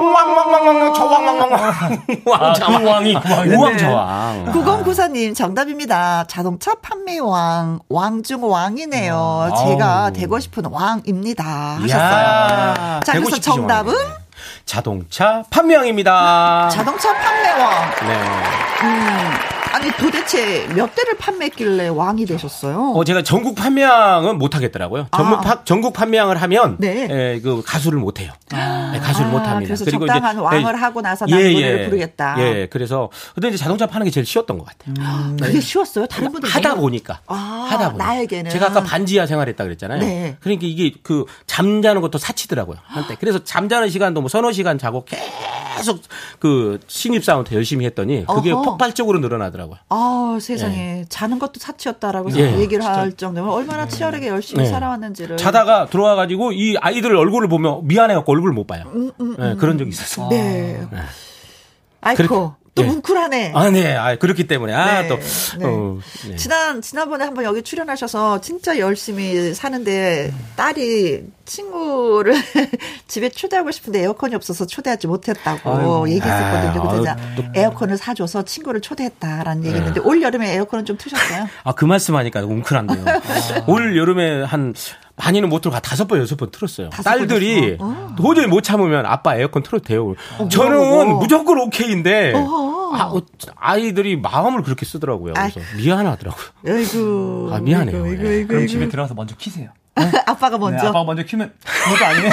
왕왕왕왕왕 저왕왕 왕왕 우왕이 우왕저왕 9094님 정답입니다. 자동차 판매왕 왕중 왕이네요. 음. 제가 아우. 되고 싶은 왕입니다 하셨어요. 자 그래서 정답은 왕이네. 자동차 판매왕입니다. 자동차 판매왕. 네. 음. 아니
도대체 몇 대를 판매했길래 왕이 되셨어요?
어 제가 전국 판매왕은 못 하겠더라고요. 전국, 아. 파, 전국 판매왕을 하면 네. 예, 그 가수를 못 해요.
아. 네, 가수를 아, 못 합니다. 그래서 그리고 적당한 이제, 왕을 네, 하고 나서 난 예, 노래를 예, 부르겠다.
예. 그래서 근데 이제 자동차 파는 게 제일 쉬웠던 것 같아요. 음. 아,
그게 네. 쉬웠어요? 다른
분들 하다
보니까.
아, 하다 보니까. 나에게는 제가 아까 반지하 생활했다 그랬잖아요. 네. 그러니까 이게 그 잠자는 것도 사치더라고요. 한때. 그래서 잠자는 시간도 뭐 서너 시간 자고 계속 그 신입사원한테 열심히 했더니 그게 어허. 폭발적으로 늘어나더라고요. 하더라고요. 아
세상에 예. 자는 것도 사치였다라고 예. 얘기를 할 정도면 얼마나 네. 치열하게 열심히 예. 살아왔는지를
자다가 들어와 가지고 이 아이들 얼굴을 보면 미안해 갖고 얼굴 못 봐요. 음, 음,
네,
음. 그런 적이 있었어요. 네.
아이코. 또 네. 예. 뭉클하네.
아, 네. 아, 그렇기 때문에. 아, 네. 또. 네. 어,
네. 지난, 지난번에 한번 여기 출연하셔서 진짜 열심히 사는데 딸이 친구를 집에 초대하고 싶은데 에어컨이 없어서 초대하지 못했다고 아유. 뭐. 얘기했었거든요. 아, 그래서 제가 에어컨을 사줘서 친구를 초대했다라는 얘기 예. 했는데 올 여름에 에어컨은 좀 트셨어요?
아, 그 말씀하니까 뭉클한데요 아. 올 여름에 한, 많이는 못 틀고 다섯 번 여섯 번 틀었어요. 딸들이 어. 도저히 못 참으면 아빠 에어컨 틀어도 돼요. 어, 저는 어. 무조건 오케이인데 아, 어, 이들이 마음을 그렇게 쓰더라고요. 아. 그래서 아. 미안하더라고요.
아이고.
아 미안해요. 아이고, 아이고, 예. 아이고,
그럼 집에 들어가서 먼저 키세요.
아빠가 네, 먼저.
네, 아빠가 먼저 키면 그것도 아니네.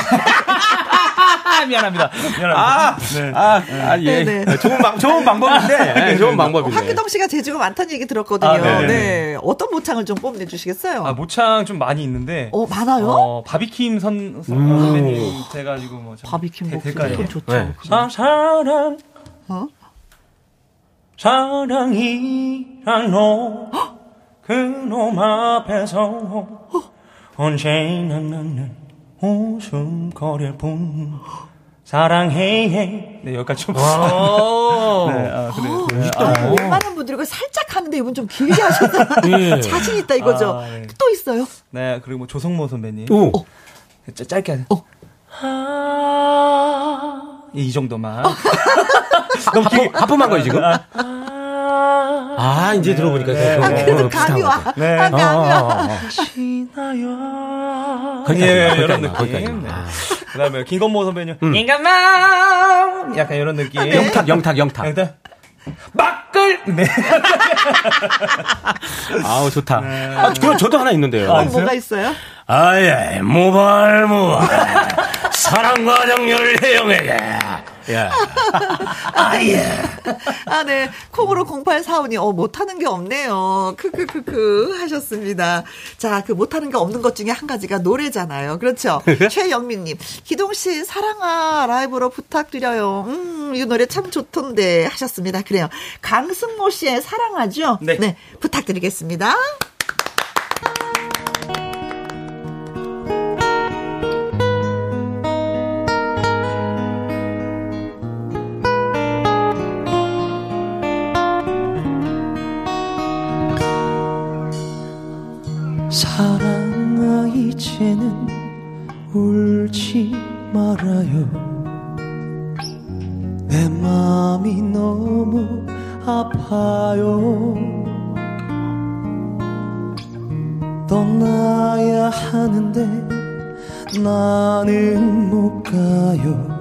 미안합니다. 미안합니다. 아,
네. 아, 아 예. 네, 네. 네, 좋은, 방, 좋은 방법인데. 아, 좋은 방법이네.
황규동 씨가 재주가 많다는 얘기 들었거든요. 아, 네. 어떤 모창을 좀 뽐내 주시겠어요?
아, 모창 좀 많이 있는데.
어, 많아요? 어,
바비킴 선, 음. 선배님돼 가지고 뭐
바비킴 목소리 좋죠.
아, 사랑. 어? 사랑이란 놈 그놈 앞에서 언제나 나는 웃음거릴 봄 사랑해. 네, 여기까지 좀. 네, 아,
그래요. 네. 아, 뭐? 웬만한 분들이 이 살짝 하는데 이분 좀 길게 하셨다. 예. 자신 있다 이거죠. 아, 네. 또 있어요?
네, 그리고 뭐 조성모 선배님. 오. 어. 짧게 하세요. 어. 아, 이 정도만.
너무 기... 하품한 거예요, 지금? 아. 아, 이제 네, 들어보니까. 네.
아, 그래도 감이 와. 아, 네. 아, 감이 어, 어, 와. 시나요.
어, 예, 이런 느낌.
네. 아. 그 다음에 김건모 선배님. 음. 인간마 약간 이런 느낌. 아,
네. 영탁, 영탁, 영탁. 영탁. 네,
막걸! 네.
아우, 좋다. 네. 아, 그럼 저도 하나 있는데요. 아,
뭐가 있어요?
아예, 모발, 모발. 사랑과 정열 혜영에게. 예.
아, 예. 아, 네. 콩으로 0845님, 어, 못하는 게 없네요. 크크크크 하셨습니다. 자, 그 못하는 게 없는 것 중에 한 가지가 노래잖아요. 그렇죠. 네. 최영민님, 기동씨, 사랑아, 라이브로 부탁드려요. 음, 이 노래 참 좋던데 하셨습니다. 그래요. 강승모 씨의 사랑하죠? 네. 네 부탁드리겠습니다.
울지 말아요 내 마음이 너무 아파요 떠나야 하는데 나는 못 가요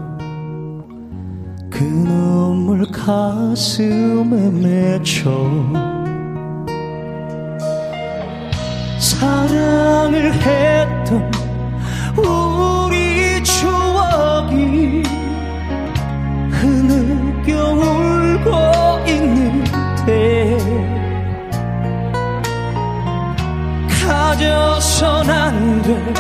그 눈물 가슴에 맺혀 사랑을 했던 우리 추억이 흐느껴 울고 있는데 가져선 안돼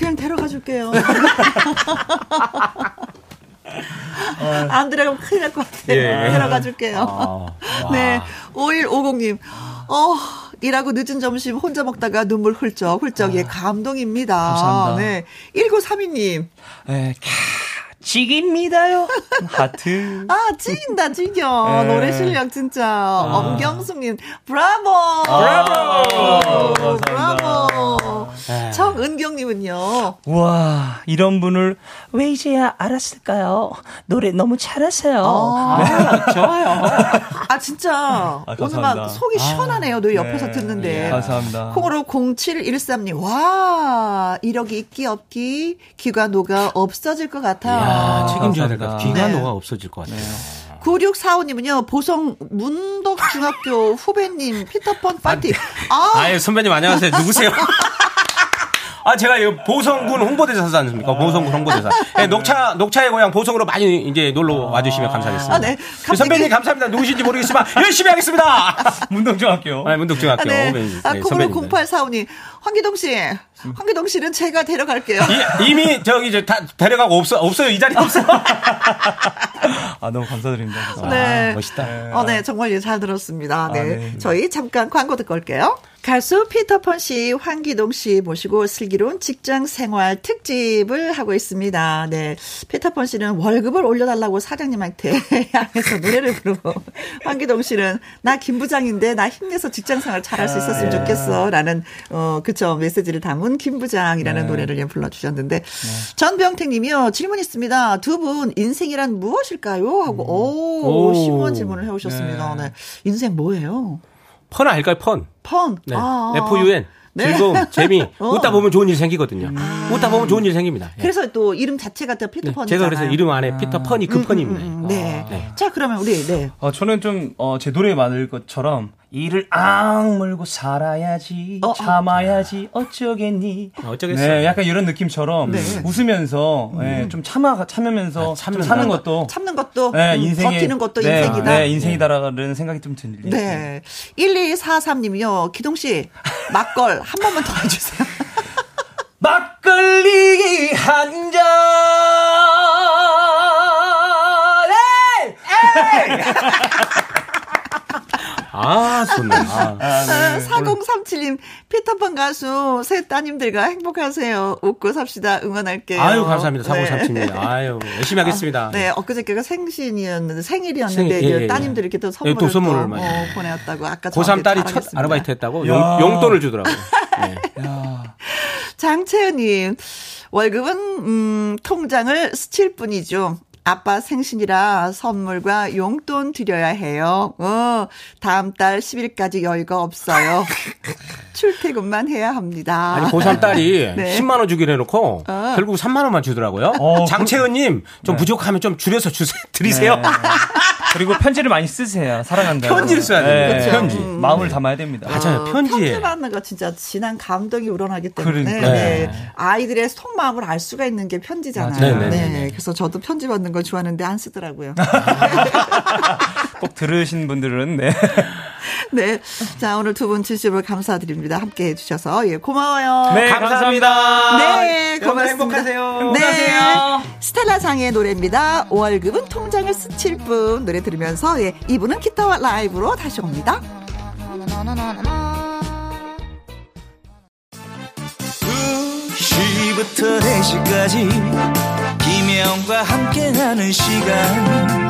그냥 데려가 줄게요. 안 들어가면 큰일 날 것 같아요. 예. 데려가 줄게요. 아, 네. 5150님. 어, 일하고 늦은 점심 혼자 먹다가 눈물 훌쩍, 훌쩍. 예, 아, 예, 감동입니다. 감사합니다. 네. 1932님.
예, 캬. 지입니다요 하트. 아,
지긴다, 지겨. 네. 노래 실력 진짜. 아. 엄경숙님, 브라보! 아, 브라보! 브라보! 정은경님은요.
네. 와, 이런 분을 왜 이제야 알았을까요? 노래 너무 잘하세요. 아,
네. 좋아요. 아, 진짜. 아, 오늘 막 속이 아, 시원하네요. 노래 옆에서 네. 듣는데. 예, 감사합니다. 콩으로 0713님. 와, 이력이 있기 없기 귀가 녹아 없어질 것 같아요.
아, 책임져야 될것 같아요. 네. 귀가 네. 녹아 없어질 것 같아요.
9645님은요, 보성 문덕중학교 후배님, 피터펀 파티.
아, 네. 아 예, 선배님 안녕하세요. 누구세요? 아, 제가 보성군 홍보대사 사지 않습니까? 보성군 홍보대사. 네, 녹차, 녹차의 고향 보성으로 많이 이제 놀러 아. 와주시면 감사하겠습니다. 아, 네. 갑자기... 선배님 감사합니다. 누구신지 모르겠지만 열심히 하겠습니다.
문덕중학교.
아, 문덕중학교. 아, 네.
네 아, 0 8 4 5님 황기동 씨, 황기동 씨는 제가 데려갈게요.
이, 미 저기 이제 다 데려가고 없어 없어요 이 자리 없어.
아 너무 감사드립니다.
네, 아, 멋있다. 네. 어, 네, 정말 잘 들었습니다. 아, 네. 아, 네. 저희 잠깐 광고 듣고 올게요. 가수 피터펀 씨, 황기동 씨 모시고 슬기로운 직장 생활 특집을 하고 있습니다. 네. 피터펀 씨는 월급을 올려달라고 사장님한테 향해서 노래를 부르고, 황기동 씨는 나 김부장인데 나 힘내서 직장 생활 잘할 수 있었으면 아, 예. 좋겠어. 라는, 어, 그 그쵸. 메시지를 담은 김부장이라는 네. 노래를 예, 불러주셨는데. 네. 전병택 님이요. 질문 있습니다. 두 분 인생이란 무엇일까요? 하고, 음. 오, 오, 심오한 질문을 해오셨습니다. 네. 네. 인생 뭐예요?
펀 알까요? 펀.
펀.
네. 아. FUN. 네. 즐거움, 재미. 어. 웃다 보면 좋은 일 생기거든요. 음. 웃다 보면 좋은 일 생깁니다.
예. 그래서 또 이름 자체가 또 피터펀.
네. 제가 그래서 이름 안에 피터펀이 음. 그 음, 음, 펀입니다. 음, 음. 네. 아. 네.
자, 그러면 우리, 네.
어, 저는 좀, 어, 제 노래에 맞을 것처럼 이를 앙물고 살아야지 어, 어. 참아야지 어. 쩌겠니 어쩌겠어 네, 약간 이런 느낌처럼 네. 웃으면서 예, 음. 네, 좀 참아 참으면서 아, 참는 사는 것도
참는 것도 네, 음, 인생에, 버티는 것도 네, 인생이다
네, 인생이다라는 생각이 좀 드네요 네
1243님이요 기동 씨 막걸 한 번만 더 해주세요
막걸리 한잔 에이! 에이!
아, 좋네. 아, 아, 네. 4037님,
피터 p 가수 새 따님들과 행복하세요. 웃고 삽시다. 응원할게요.
아유, 감사합니다. 4037님. 네. 아유, 열심히 하겠습니다. 아,
네, 엊그저께가 생신이었는데, 생일이었는데, 생, 예, 예. 예. 따님들 이렇게 예, 또 선물을, 또 선물을 또, 어, 보내왔다고. 아까
고3 딸이 첫 아르바이트 했다고 용, 용돈을 주더라고요. 네.
장채연님, 월급은, 음, 통장을 스칠 뿐이죠. 아빠 생신이라 선물과 용돈 드려야 해요. 어, 다음 달 10일까지 여유가 없어요. 출퇴근만 해야 합니다.
아니, 고3 딸이 네. 10만원 주기로 해놓고 어. 결국 3만원만 주더라고요. 어, 장채은님, 좀 네. 부족하면 좀 줄여서 주세, 드리세요. 네.
그리고 편지를 많이 쓰세요. 사랑한다.
편지를 써야 돼요. 네. 그렇죠. 편지. 음. 마음을 담아야 됩니다.
아, 맞아요. 편지에. 편지라는 거 진짜 진한 감동이 우러나기 때문에 그러니까. 네. 아이들의 속마음을 알 수가 있는 게 편지잖아요. 네, 네, 네. 그래서 저도 편지 받는 걸 좋아하는데 안 쓰더라고요.
꼭 들으신 분들은 네.
네. 자, 오늘 두 분 진심으로 감사드립니다. 함께 해주셔서. 예, 고마워요.
네, 네 감사합니다.
네, 고맙습니다.
행복하세요. 네.
행복하세요. 네. 스텔라상의 노래입니다. 5월급은 통장을 스칠 뿐. 노래 들으면서, 예, 이분은 기타와 라이브로 다시 옵니다. 그 시 부터 4시까지 김혜영과 함께하는 시간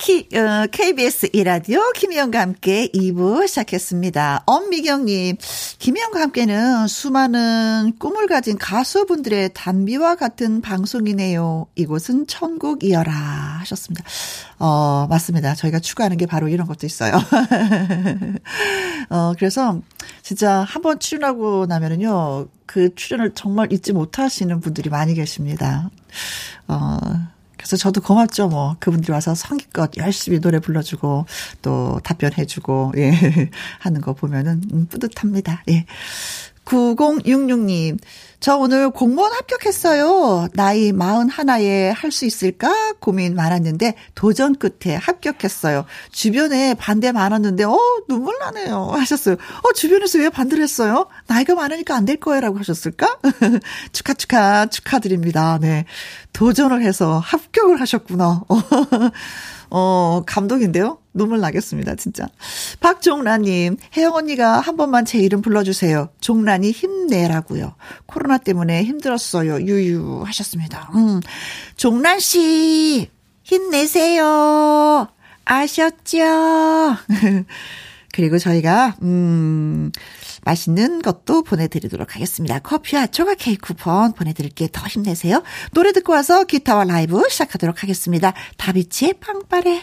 키, 어, KBS 이라디오 김희영과 함께 2부 시작했습니다. 엄미경님, 김희영과 함께는 수많은 꿈을 가진 가수분들의 단비와 같은 방송이네요. 이곳은 천국이어라 하셨습니다. 어, 맞습니다. 저희가 추구하는 게 바로 이런 것도 있어요. 어, 그래서 진짜 한 번 출연하고 나면은요, 그 출연을 정말 잊지 못하시는 분들이 많이 계십니다. 어, 그래서 저도 고맙죠, 뭐. 그분들이 와서 성기껏 열심히 노래 불러주고, 또 답변해주고, 예, 하는 거 보면은, 음, 뿌듯합니다. 예. 9066님, 저 오늘 공무원 합격했어요. 나이 41에 할 수 있을까 고민 많았는데 도전 끝에 합격했어요. 주변에 반대 많았는데 어 눈물 나네요 하셨어요. 어 주변에서 왜 반대를 했어요? 나이가 많으니까 안 될 거예요라고 하셨을까? 축하 축하 축하드립니다. 네. 도전을 해서 합격을 하셨구나. 어 감동인데요. 눈물 나겠습니다, 진짜. 박종란님, 혜영 언니가 한 번만 제 이름 불러주세요. 종란이 힘내라고요. 코로나 때문에 힘들었어요. 유유 하셨습니다. 음, 종란 씨, 힘내세요. 아셨죠? 그리고 저희가 음 맛있는 것도 보내드리도록 하겠습니다. 커피와 초가 케이크 쿠폰 보내드릴게요. 더 힘내세요. 노래 듣고 와서 기타와 라이브 시작하도록 하겠습니다. 다비치의 빵빠레.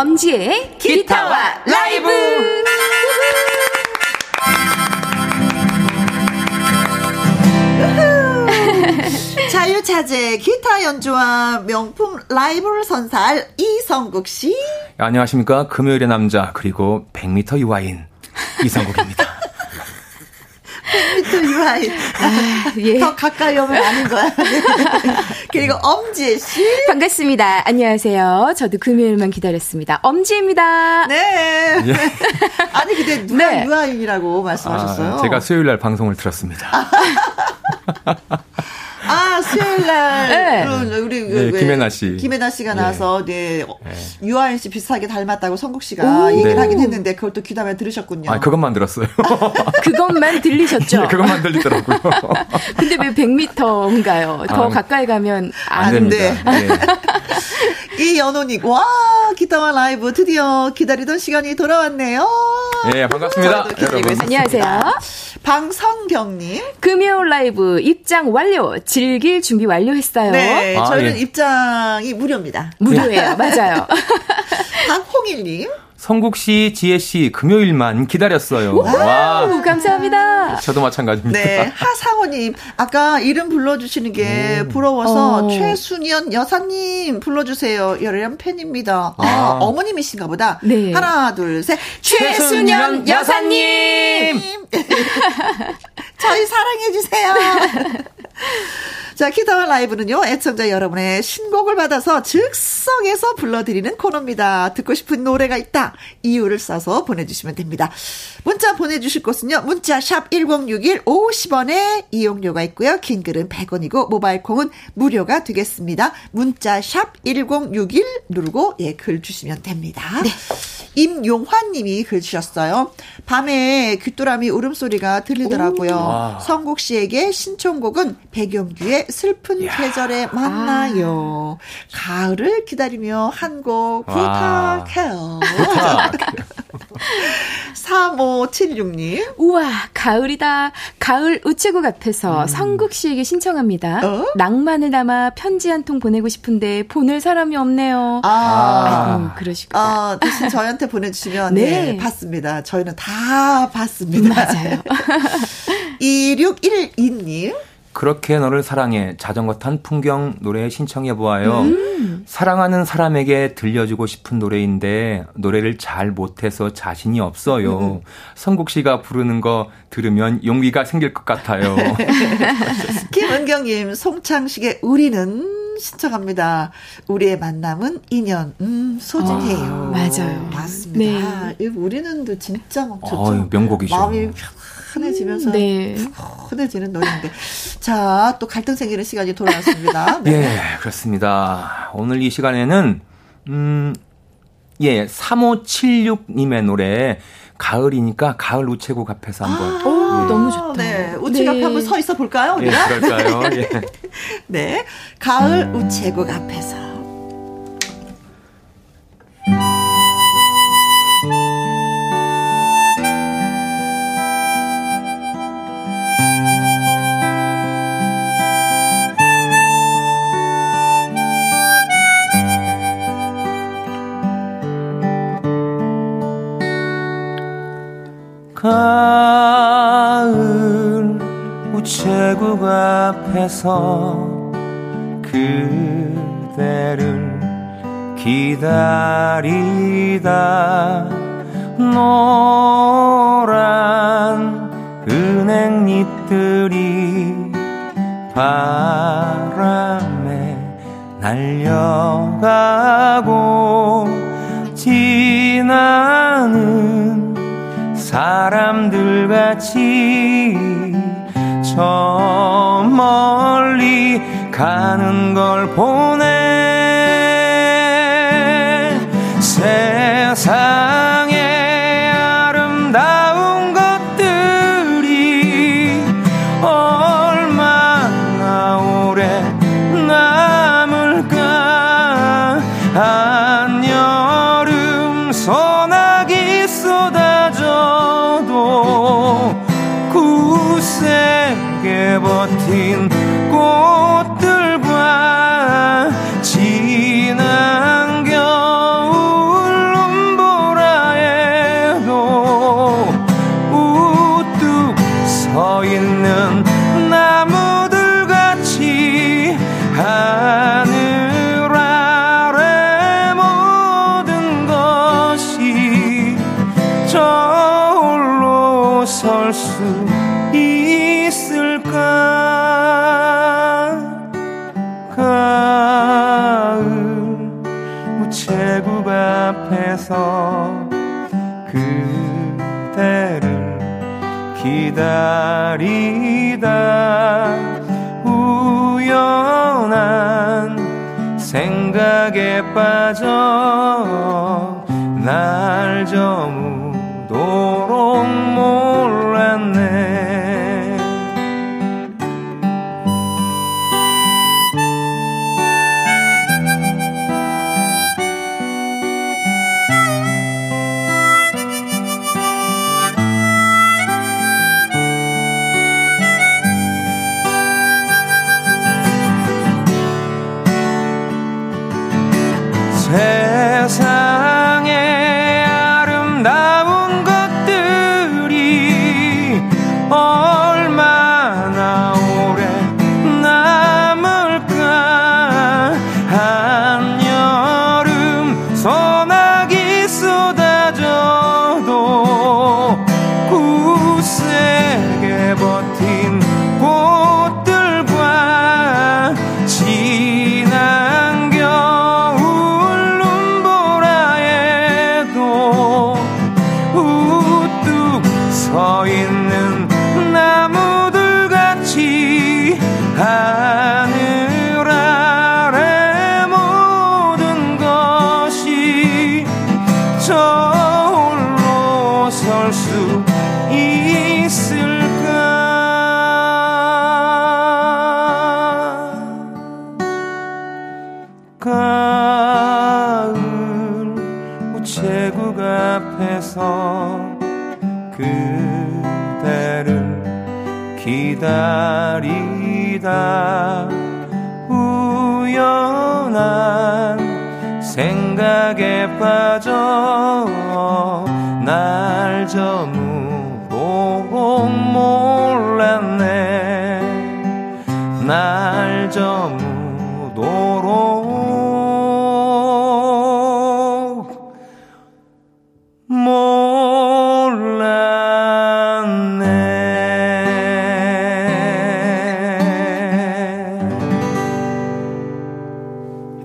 엄지의 기타와 라이브! 자유차제 기타 연주와 명품 라이브를 선사할 이성국 씨. 예,
안녕하십니까. 금요일의 남자, 그리고 100m 유아인 이성국입니다.
1 0 유아인. 예. 더 가까이 오면 아닌 거야. 그리고 엄지혜 씨.
반갑습니다. 안녕하세요. 저도 금요일만 기다렸습니다. 엄지혜입니다.
네. 예. 아니, 근데 누가 네. 유아인이라고 말씀하셨어요?
아, 제가 수요일 날 방송을 들었습니다.
아, 수요일 날. 네. 그런 우리 그
네, 김혜나 씨.
김혜나 씨가 네. 나와서 네. 네. 유아인 씨 비슷하게 닮았다고 성국 씨가 얘기를 네. 하긴 했는데 그걸 또 귀담아 들으셨군요.
아, 그것만 들었어요.
그것만 들리셨죠?
네, 그것만 들리더라고요.
근데 왜 100m인가요? 아, 더 아, 가까이 가면 안, 안됩 네.
이연호님, 와, 기타와 라이브 드디어 기다리던 시간이 돌아왔네요.
예, 반갑습니다.
여러분. 있 안녕하세요.
방성경님. 금요 일 라이브 입장 완료. 즐길 준비 완료했어요. 네, 아, 저희는 예. 입장이 무료입니다.
무료예요, 맞아요.
박홍일님.
성국 씨, 지혜 씨, 금요일만 기다렸어요. 오, 와,
감사합니다.
저도 마찬가지입니다. 네,
하상호님, 아까 이름 불러주시는 게 오. 부러워서 오. 어. 최순연 여사님 불러주세요. 열렬한 팬입니다. 아. 아, 어머님이신가 보다. 네. 하나, 둘, 셋. 최순연 최순현 여사님! 여사님! 저희 사랑해주세요. 자, 키타와 라이브는요, 애청자 여러분의 신곡을 받아서 즉석에서 불러드리는 코너입니다. 듣고 싶은 노래가 있다. 이유를 써서 보내주시면 됩니다. 문자 보내주실 곳은요, 문자샵 1061 50원에 이용료가 있고요, 긴 글은 100원이고, 모바일 콩은 무료가 되겠습니다. 문자샵 1061 누르고, 예, 글 주시면 됩니다. 네. 임용환님이 글 주셨어요. 밤에 귀뚜라미 울음소리가 들리더라고요. 성국 씨에게 신청곡은 백영규의 슬픈 야. 계절에 만나요. 아. 가을을 기다리며 한 곡 부탁해요. 부 3576님.
우와, 가을이다. 가을 우체국 앞에서 음. 성국 씨에게 신청합니다. 어? 낭만을 담아 편지 한 통 보내고 싶은데 보낼 사람이 없네요. 아,
아 음, 그러시구나. 아, 대신 저희한테 저한 보내주시면 네. 네, 봤습니다. 저희는 다 봤습니다.
맞아요.
2612님.
그렇게 너를 사랑해 자전거 탄 풍경 노래 신청해 보아요. 음. 사랑하는 사람에게 들려주고 싶은 노래인데 노래를 잘 못해서 자신이 없어요. 음. 성국 씨가 부르는 거 들으면 용기가 생길 것 같아요.
김은경님 송창식의 우리는 신청합니다. 우리의 만남은 인연. 음, 소중해요.
아, 맞아요.
맞습니다. 네. 우리는도 진짜 막 좋죠. 아,
명곡이죠.
마음이 편 편해지면서 음, 네. 푸해지는 노래인데 자 또 갈등 생기는 시간이 돌아왔습니다.
네. 예, 그렇습니다. 오늘 이 시간에는 음 예, 3576님의 노래 가을이니까 가을 우체국 앞에서 한번.
아, 예.
오,
예. 너무 좋다.
네, 네, 우체국 앞에 한번 서 있어 볼까요? 예, 우리가?
예, 그럴까요? 예. 네,
가을 음. 우체국 앞에서.
가을 우체국 앞에서 그대를 기다리다 노란 은행잎들이 바람에 날려가고 지나는 사람들 같이 저 멀리 가는 걸 보네 세상 앞에서 그대를 기다리다 우연한 생각에 빠져 날좀
저무도록 몰랐네.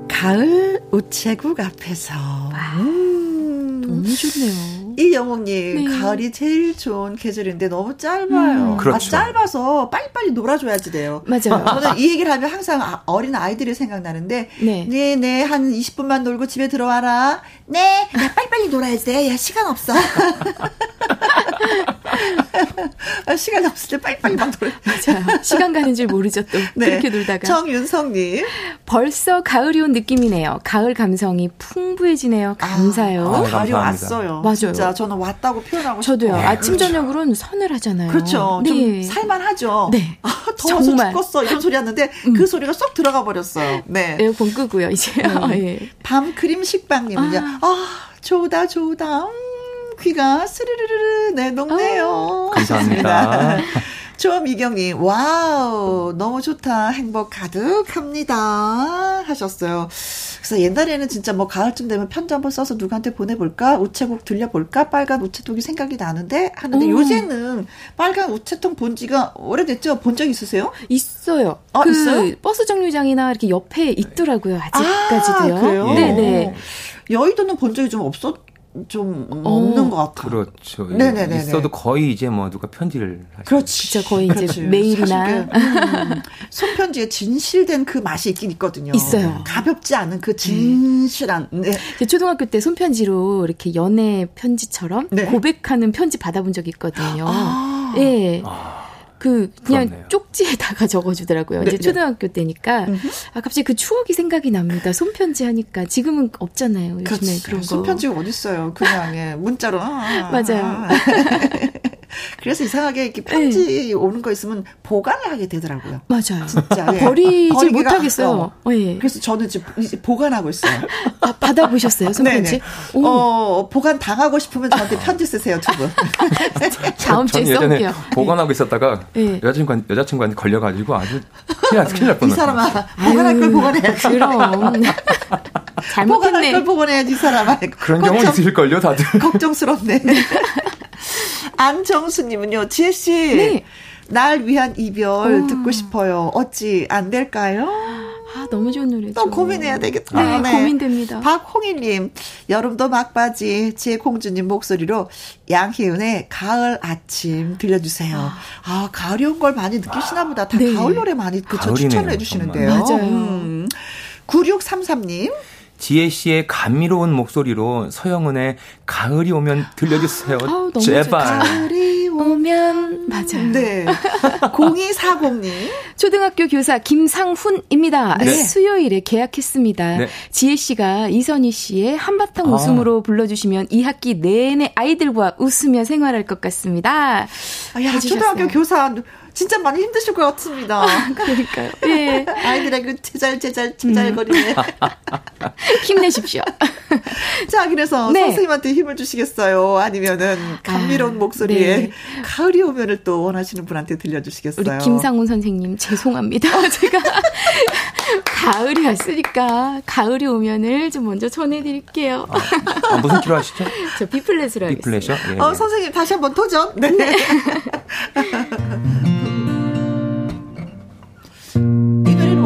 가을 우체국 앞에서 이 영웅님, 네. 가을이 제일 좋은 계절인데 너무 짧아요. 음, 아, 그렇죠. 아, 짧아서 빨리빨리 놀아줘야지 돼요.
맞아요.
어, 저는 이 얘기를 하면 항상 아, 어린 아이들이 생각나는데, 네. 네, 네, 한 20분만 놀고 집에 들어와라. 네, 나 빨리빨리 놀아야 지 야, 시간 없어. 아, 시간 없을 때 빨리빨리 막 돌아. 맞아요.
시간 가는 줄 모르죠 또. 네. 그렇게 놀다가.
정윤성님.
벌써 가을이 온 느낌이네요. 가을 감성이 풍부해지네요. 아, 감사해요.
아, 아, 가을이 왔어요. 맞아요. 진짜 저는 왔다고 표현하고
저도요. 네, 아침 그렇죠. 저녁으로는 선을 하잖아요.
그렇죠. 네. 좀 살만하죠. 네. 아, 더워서 정말. 죽겠어 이런 소리였는데 음. 그 소리가 쏙 들어가 버렸어요. 네.
에어컨 네, 끄고요 이제. 네. 네.
밤 크림 식빵님은요. 아. 아. 좋다 좋다 음, 귀가 스르르르르 네, 녹네요.
아, 감사합니다.
조미경님, 와우, 너무 좋다. 행복 가득합니다. 하셨어요. 그래서 옛날에는 진짜 뭐 가을쯤 되면 편지 한번 써서 누구한테 보내볼까? 우체국 들려볼까? 빨간 우체통이 생각이 나는데? 하는데 오. 음. 요새는 빨간 우체통 본 지가 오래됐죠? 본 적 있으세요?
있어요. 아, 그 있어요? 버스 정류장이나 이렇게 옆에 있더라고요. 아직까지도요.
아, 요 네네. 여의도는 본 적이 좀 없었 죠좀 어. 없는 오, 것
같아요. 그렇죠. 예. 네네네. 있어도 거의 이제 뭐 누가 편지를
그렇지. 진짜
거의 이제 그렇지. 메일이나 그, 음,
손편지에 진실된 그 맛이 있긴 있거든요.
있어요.
가볍지 않은 그 네. 진실한. 네.
네. 초등학교 때 손편지로 이렇게 연애 편지처럼 네. 고백하는 편지 받아본 적이 있거든요. 아. 예. 아. 네. 아. 그 그냥 그렇네요. 쪽지에다가 적어주더라고요. 네, 이제 네. 초등학교 네. 때니까 음아 갑자기 그 추억이 생각이 납니다. 손편지 하니까 지금은 없잖아요. 요즘에
그렇지. 그런 거. 손편지 어딨어요? 그냥 예, 문자로. 아,
아, 아. 맞아요. 아.
그래서 이상하게 이렇게 네. 편지 네. 오는 거 있으면 보관을 하게 되더라고요.
맞아요. 진짜 아, 예. 버리지 못하겠어요. 어. 어. 예.
그래서 저는 지금 보관하고 있어요.
아, 받아보셨어요, 손편지?
어, 보관 당하고 싶으면 저한테 편지 쓰세요, 두 분.
다음 주에 써볼게요. 보관하고 있었다가 예. 예. 여자친구 여자친구한테 걸려가지고 아주 큰일, 날뻔이
사람아, 보관할 걸 보관해야지. 그럼. 잘못했 보관할 걸 보관해야지, 이 사람아.
그런 걱정, 경우 있을걸요, 다들.
걱정스럽네. 안정수님은요, 지혜씨. 네. 날 위한 이별 오. 듣고 싶어요. 어찌 안 될까요?
아, 너무 좋은 노래죠.
또 고민해야 되겠다.
네, 네. 고민됩니다.
박홍일님, 여름도 막바지, 지혜공주님 목소리로 양희은의 가을 아침 들려주세요. 아, 아 가을이 온 걸 많이 느끼시나 보다. 다 네. 가을 노래 많이 그쵸, 추천해 을 주시는데요. 맞아요. 음. 9633님.
지혜 씨의 감미로운 목소리로 서영은의 가을이 오면 들려주세요. 아우, 제발.
가을이 오면 맞아요.
네.
0240님
초등학교 교사 김상훈입니다. 네. 수요일에 계약했습니다. 네. 지혜 씨가 이선희 씨의 한바탕 아. 웃음으로 불러주시면 이 학기 내내 아이들과 웃으며 생활할 것 같습니다.
아, 야, 초등학교 교사 진짜 많이 힘드실 것 같습니다. 아,
그러니까요.
예. 아이들에게 제잘제잘 제잘거리네.
힘내십시오.
자, 그래서 네. 선생님한테 힘을 주시겠어요? 아니면은 아, 감미로운 목소리에 네. 가을이 오면을 또 원하시는 분한테 들려주시겠어요?
우리 김상훈 선생님 죄송합니다. 제가 가을이 왔으니까 가을이 오면을 좀 먼저 전해드릴게요. 아,
아 무슨 키로 하시죠?
저비 플랫으로 하겠습니다. B 예, 플랫이요?
예, 어, 선생님 다시 한번 도전. 네. 네.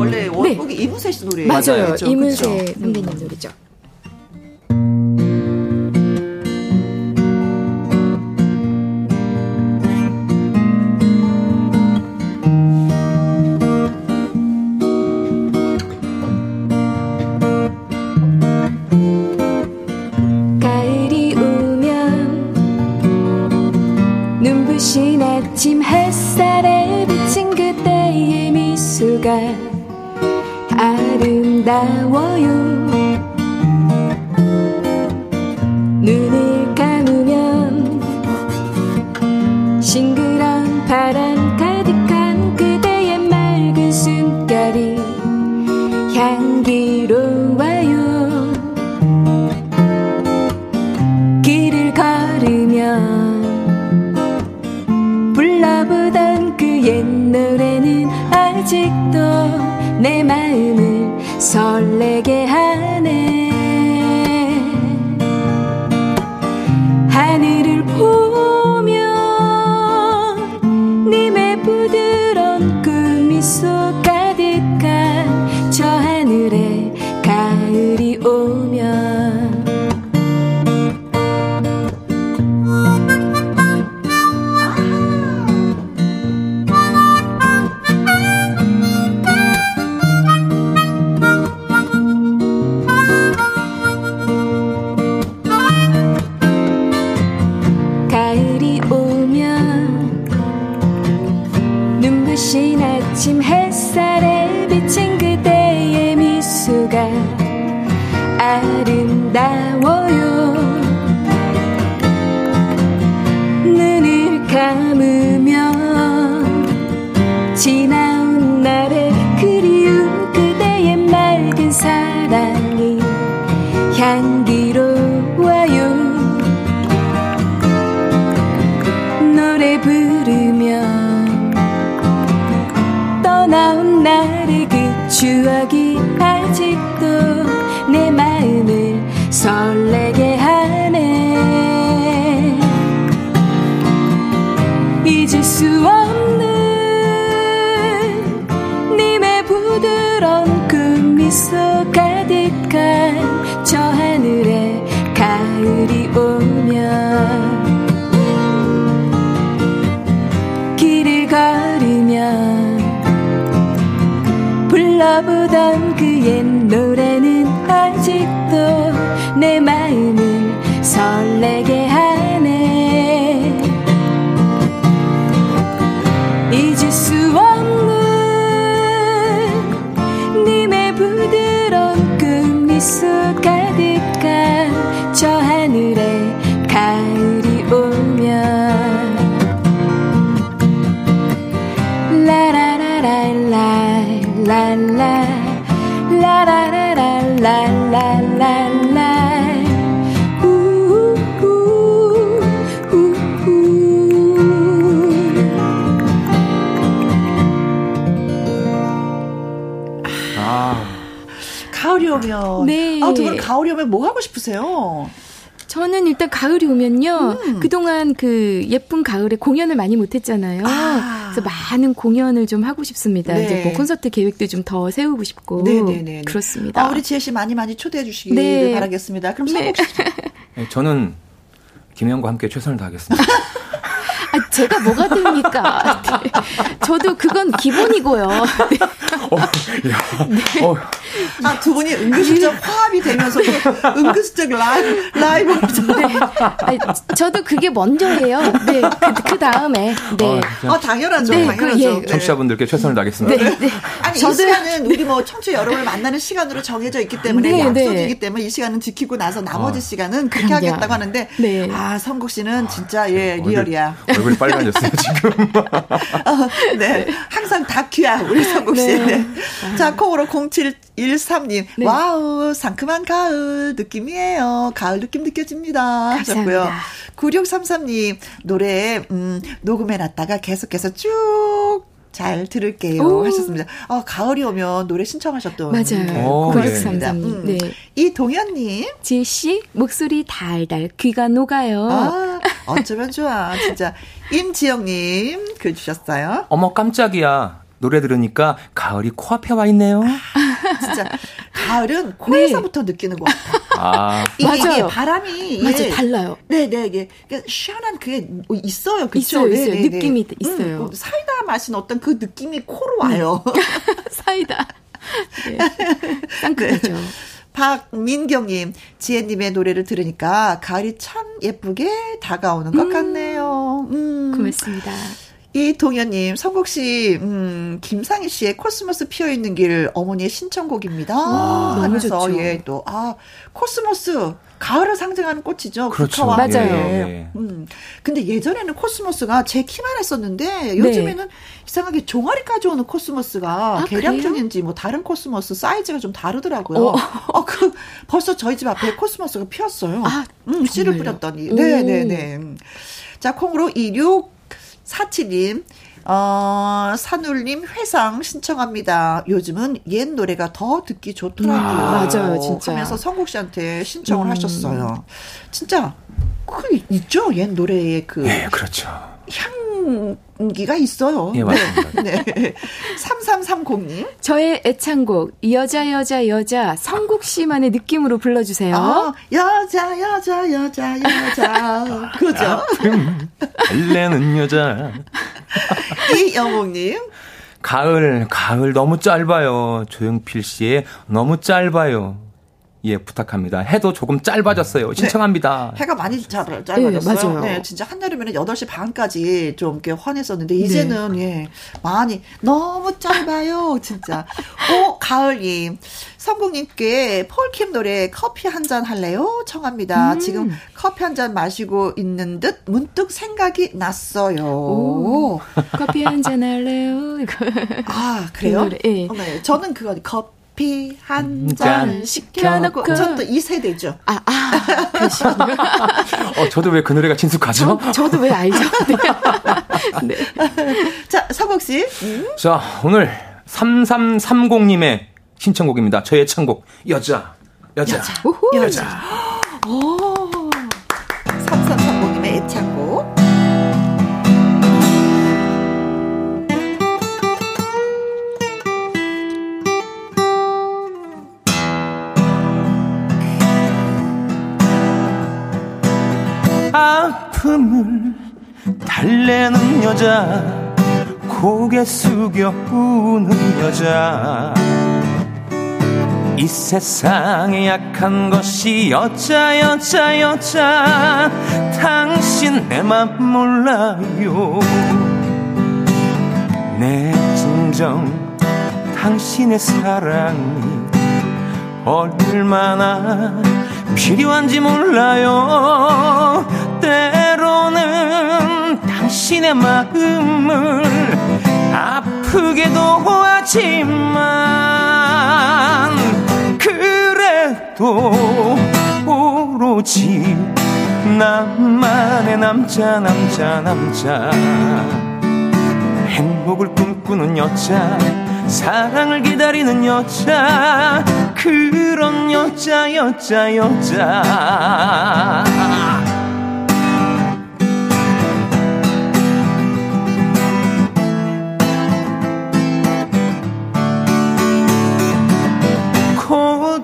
원래 네, 네. 원곡이 네. 이문세 씨 노래 맞아요. 맞 그렇죠, 이문세
그렇죠. 선배님 음. 노래죠.
아침 햇살에 비친 그때의 미소가 기다린다워요 되게 하네
공연을 많이 못했잖아요. 아. 그래서 많은 공연을 좀 하고 싶습니다. 네. 이제 뭐 콘서트 계획도 좀 더 세우고 싶고 네네네 네, 네, 네. 그렇습니다. 아,
우리 지혜 씨 많이 많이 초대해 주시길 네. 바라겠습니다. 그럼 성공 씨.
네. 저는 김혜영과 함께 최선을 다하겠습니다. 아,
제가 뭐가 됩니까? 저도 그건 기본이고요. 네.
어, 네. 어. 아, 두 분이 은근슬쩍 화합이 되면서 은근슬쩍 라이, 라이브로. 네.
아 저도 그게 먼저예요. 네. 그, 그 다음에. 네.
아, 아, 당연하죠. 네, 당연하죠. 그, 예. 네.
청취자분들께 최선을 다하겠습니다. 네. 네.
아니, 저도, 이 시간은 우리 뭐 청취 여러분을 만나는 시간으로 정해져 있기 때문에 네, 네, 약속이기 때문에 이 시간은 지키고 나서 나머지 아, 시간은 그렇게 그럼요. 하겠다고 하는데. 네. 아, 성국 씨는 아, 진짜 예, 얼굴, 리얼이야.
얼굴이 빨간졌어요 지금. 어,
네. 항상 다큐야, 우리 성국 씨. 네. 네. 자, 콩으로 0713님. 네. 와우, 상큼한 가을 느낌이에요. 가을 느낌 느껴집니다. 하셨고요. 9633님, 노래, 음, 녹음해놨다가 계속해서 쭉, 잘 들을게요 오. 하셨습니다. 어, 가을이 오면 노래 신청하셨던
맞아요. 고백삼삼님. 어, 예. 음. 네. 음.
이 동현님,
지혜 씨 목소리 달달 귀가 녹아요.
아, 어쩌면 좋아 진짜 임지영님 글 주셨어요.
어머 깜짝이야. 노래 들으니까 가을이 코앞에 와 있네요. 아,
진짜 가을은 코에서부터 네. 느끼는 것 같아요. 아. 이게,
맞아요.
바람이
맞아 달라요.
네네 네, 이게 그 시원한 그게 있어요. 그쵸? 있어요,
네, 있어요. 네네 네. 느낌이 음, 있어요. 음,
사이다 마신 어떤 그 느낌이 코로 와요.
사이다. 네. 땅끝이죠. 네.
박민경님, 지혜님의 노래를 들으니까 가을이 참 예쁘게 다가오는 것 음, 같네요. 음.
고맙습니다.
이동현님, 성국 씨, 음, 김상희 씨의 코스모스 피어 있는 길 어머니의 신청곡입니다. 와, 하면서 예, 또, 아, 코스모스, 가을을 상징하는 꽃이죠. 그렇죠. 국화와.
맞아요.
예, 예.
예, 예. 음.
근데 예전에는 코스모스가 제 키만 했었는데 요즘에는 네. 이상하게 종아리까지 오는 코스모스가 아, 개량 중인지 뭐 다른 코스모스 사이즈가 좀 다르더라고요. 어, 어그 벌써 저희 집 앞에 코스모스가 피었어요. 아, 음, 씨를 뿌렸더니. 네, 네, 네. 음. 자, 콩으로 26 사치님, 어, 산울님 회상 신청합니다. 요즘은 옛 노래가 더 듣기 좋더라고요. 아,
맞아요, 진짜.
하면서 성국 씨한테 신청을 음. 하셨어요. 진짜, 그, 있죠? 옛 노래의 그. 예,
그렇죠.
향기가 있어요.
예, 맞습니다. 네. 3330님.
저의 애창곡, 여자, 여자, 여자, 성국 씨만의 느낌으로 불러주세요. 아,
여자, 여자, 여자, 여자. 그죠?
알레는 여자.
이영옥님.
가을, 가을 너무 짧아요. 조영필 씨의 너무 짧아요. 예, 부탁합니다. 해도 조금 짧아졌어요. 네. 신청합니다.
네, 해가 많이 잘, 네, 짧아졌어요. 네, 네, 진짜 한여름에는 8시 반까지 좀 이렇게 환했었는데, 이제는, 네. 예, 많이, 너무 짧아요. 진짜. 오, 어, 가을님. 성국님께 폴킴 노래 커피 한 잔 할래요? 청합니다. 음. 지금 커피 한 잔 마시고 있는 듯 문득 생각이 났어요. 오.
커피 한 잔 할래요?
아, 그래요? 그 노래, 예. 어, 네, 저는 그거, 커피. 커피 한잔 음, 시켜놓고 그 저도 이 세대죠. 아, 아
그러시군요. 어, 저도 왜 그 노래가 친숙하죠?
저, 도왜 알죠?
네. 네. 자, 서복 씨.
음? 자, 오늘 3330님의 신청곡입니다. 저의 창곡 여자. 여자. 여자. 여자. 마음을 달래는 여자 고개 숙여 우는 여자 이 세상에 약한 것이 여자 여자 여자 당신 내 맘 몰라요 내 진정 당신의 사랑이 얼마나 필요한지 몰라요 때 보는 당신의 마음을 아프게도 하지만 그래도 오로지 나만의 남자 남자 남자 행복을 꿈꾸는 여자 사랑을 기다리는 여자 그런 여자 여자 여자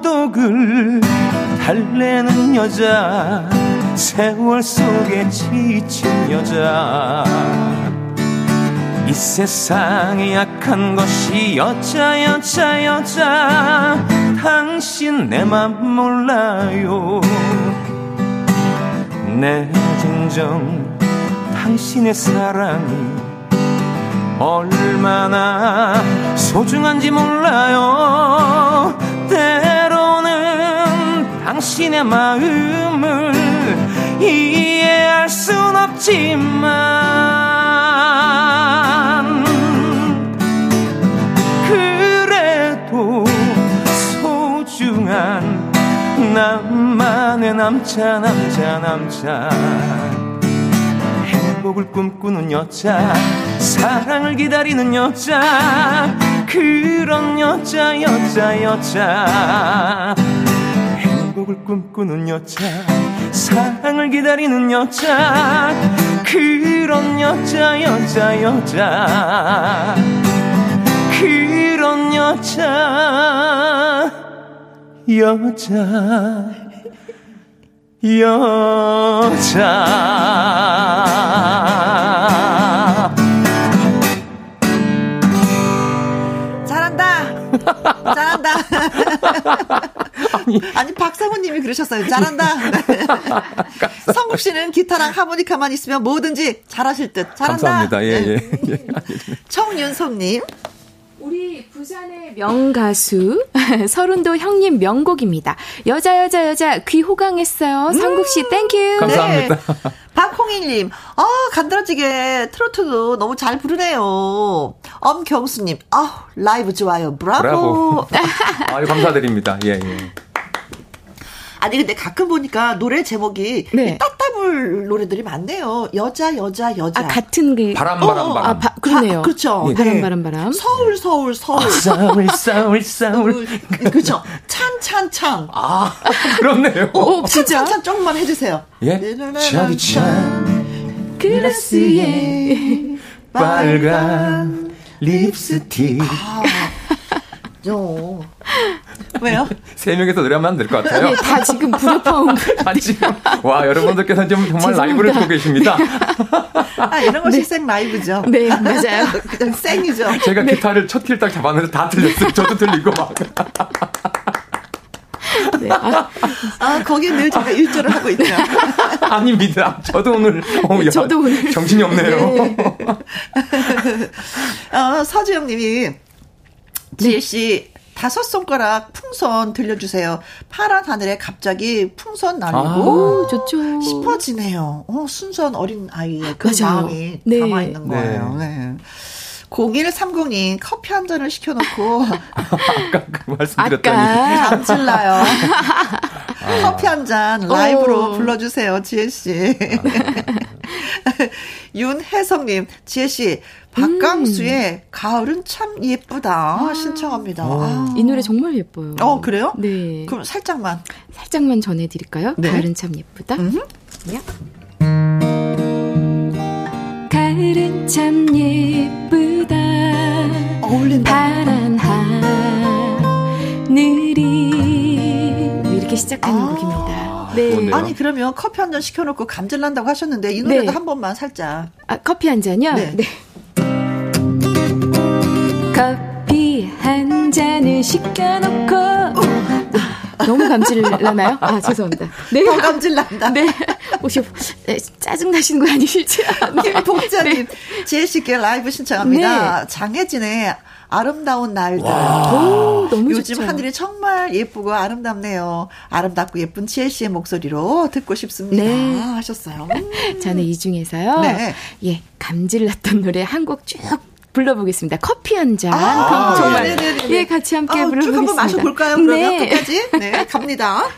언덕을 달래는 여자 세월 속에 지친 여자 이 세상에 약한 것이 여자 여자 여자 당신 내 맘 몰라요 내 진정 당신의 사랑이 얼마나 소중한지 몰라요 당신의 마음을 이해할 순 없지만 그래도 소중한 나만의 남자 남자 남자 행복을 꿈꾸는 여자 사랑을 기다리는 여자 그런 여자 여자 여자 행복을 꿈꾸는 여자 사랑을 기다리는 여자 그런 여자 여자 여자 그런 여자 여자 여자
잘한다 잘한다 아니, 아니 박사모님이 그러셨어요. 잘한다. 성국 씨는 기타랑 하모니카만 있으면 뭐든지 잘하실 듯. 잘한다.
감사합니다. 예, 네.
예. 예. 청윤섭님.
우리 부산의 명가수 서른도 형님 명곡입니다. 여자 여자 여자 귀 호강했어요. 성국 씨 땡큐. 음.
감사합니다. 네.
박홍일님, 아, 간드러지게 트로트도 너무 잘 부르네요. 엄경수님, 아 라이브 좋아요. 브라보. 브라보.
아유, 감사드립니다. 예, 예.
아니 근데 가끔 보니까 노래 제목이 네. 따따블 노래들이 많네요. 여자 여자 여자. 아,
같은 게
그 바람 바람 어, 어 아, 바람. 아,
바, 그러네요. 아,
그렇죠.
네. 바람 네. 바람 바람.
서울 서울 서울. 아,
서울 서울 서울.
그, 그렇죠. 찬찬찬. 아
그렇네요. 어,
어, 진짜. 찬찬 조금만 해주세요.
예. 찬이 네, 찬. 네, 글라스에 빨간 립스틱. 아.
저. 왜요?
세 명에서 노래하면 될것 같아요. 네,
다 지금 부력파 아,
지금. 와, 여러분들께서는 지금 정말 라이브를 보고 계십니다.
아, 이런 것이 네. 생 라이브죠.
네, 맞아요.
그냥 생이죠.
제가 네. 기타를 첫키딱 잡았는데 다 들렸어요. 저도 들리고 막.
네. 아, 아 거기에 늘 제가 일조를 하고 있죠.
아닙니다. 저도 오늘,
어, 저도 오늘
정신이 없네요. 네.
어, 서주영 님이 네. 지혜 씨 다섯 손가락 풍선 들려주세요. 파란 하늘에 갑자기 풍선 날리고 아, 좋죠. 싶어지네요. 어, 순수한 어린 아이의 그 맞아요. 마음이 네. 담아 있는 네. 거예요. 네. 네. 0130님 커피 한 잔을 시켜놓고 아까
그 말씀드렸더니
잠질나요. 아. 커피 한 잔 라이브로 오. 불러주세요, 지혜씨. 아. 윤혜성님, 지혜씨, 박강수의 음. 가을은 참 예쁘다 아. 신청합니다. 아.
이 노래 정말 예뻐요.
어 그래요? 네. 그럼 살짝만
살짝만 전해드릴까요? 네. 가을은 참 예쁘다. 음흠. 네.
가을은 참 예쁘다.
어울린다. 파란
하늘이
이렇게 시작하는 아~ 곡입니다.
네. 좋네요. 아니 그러면 커피 한 잔 시켜놓고 감질 난다고 하셨는데 이 노래도 네. 한 번만 살짝. 아
커피 한 잔요?
네. 네.
커피 한 잔을 시켜놓고. 오.
너무 감질 나나요? 아, 죄송합니다.
네. 더 감질 난다. 네.
혹시 네, 짜증 나시는 거 아니실지.
김복자님, 네. 지혜께 네. 라이브 신청합니다. 네. 장혜진의 아름다운 날들.
오, 너무
요즘
좋죠.
하늘이 정말 예쁘고 아름답네요. 아름답고 예쁜 지혜 씨의 목소리로 듣고 싶습니다. 네. 하셨어요.
저는 이 중에서요. 네. 예, 감질 났던 노래 한곡쭉 불러보겠습니다. 커피 한 잔. 아, 정말. 네, 네, 네, 예, 같이 함께 아, 불러보겠습니다. 쭉 한번
마셔볼까요? 그러면 네. 끝까지. 네, 갑니다.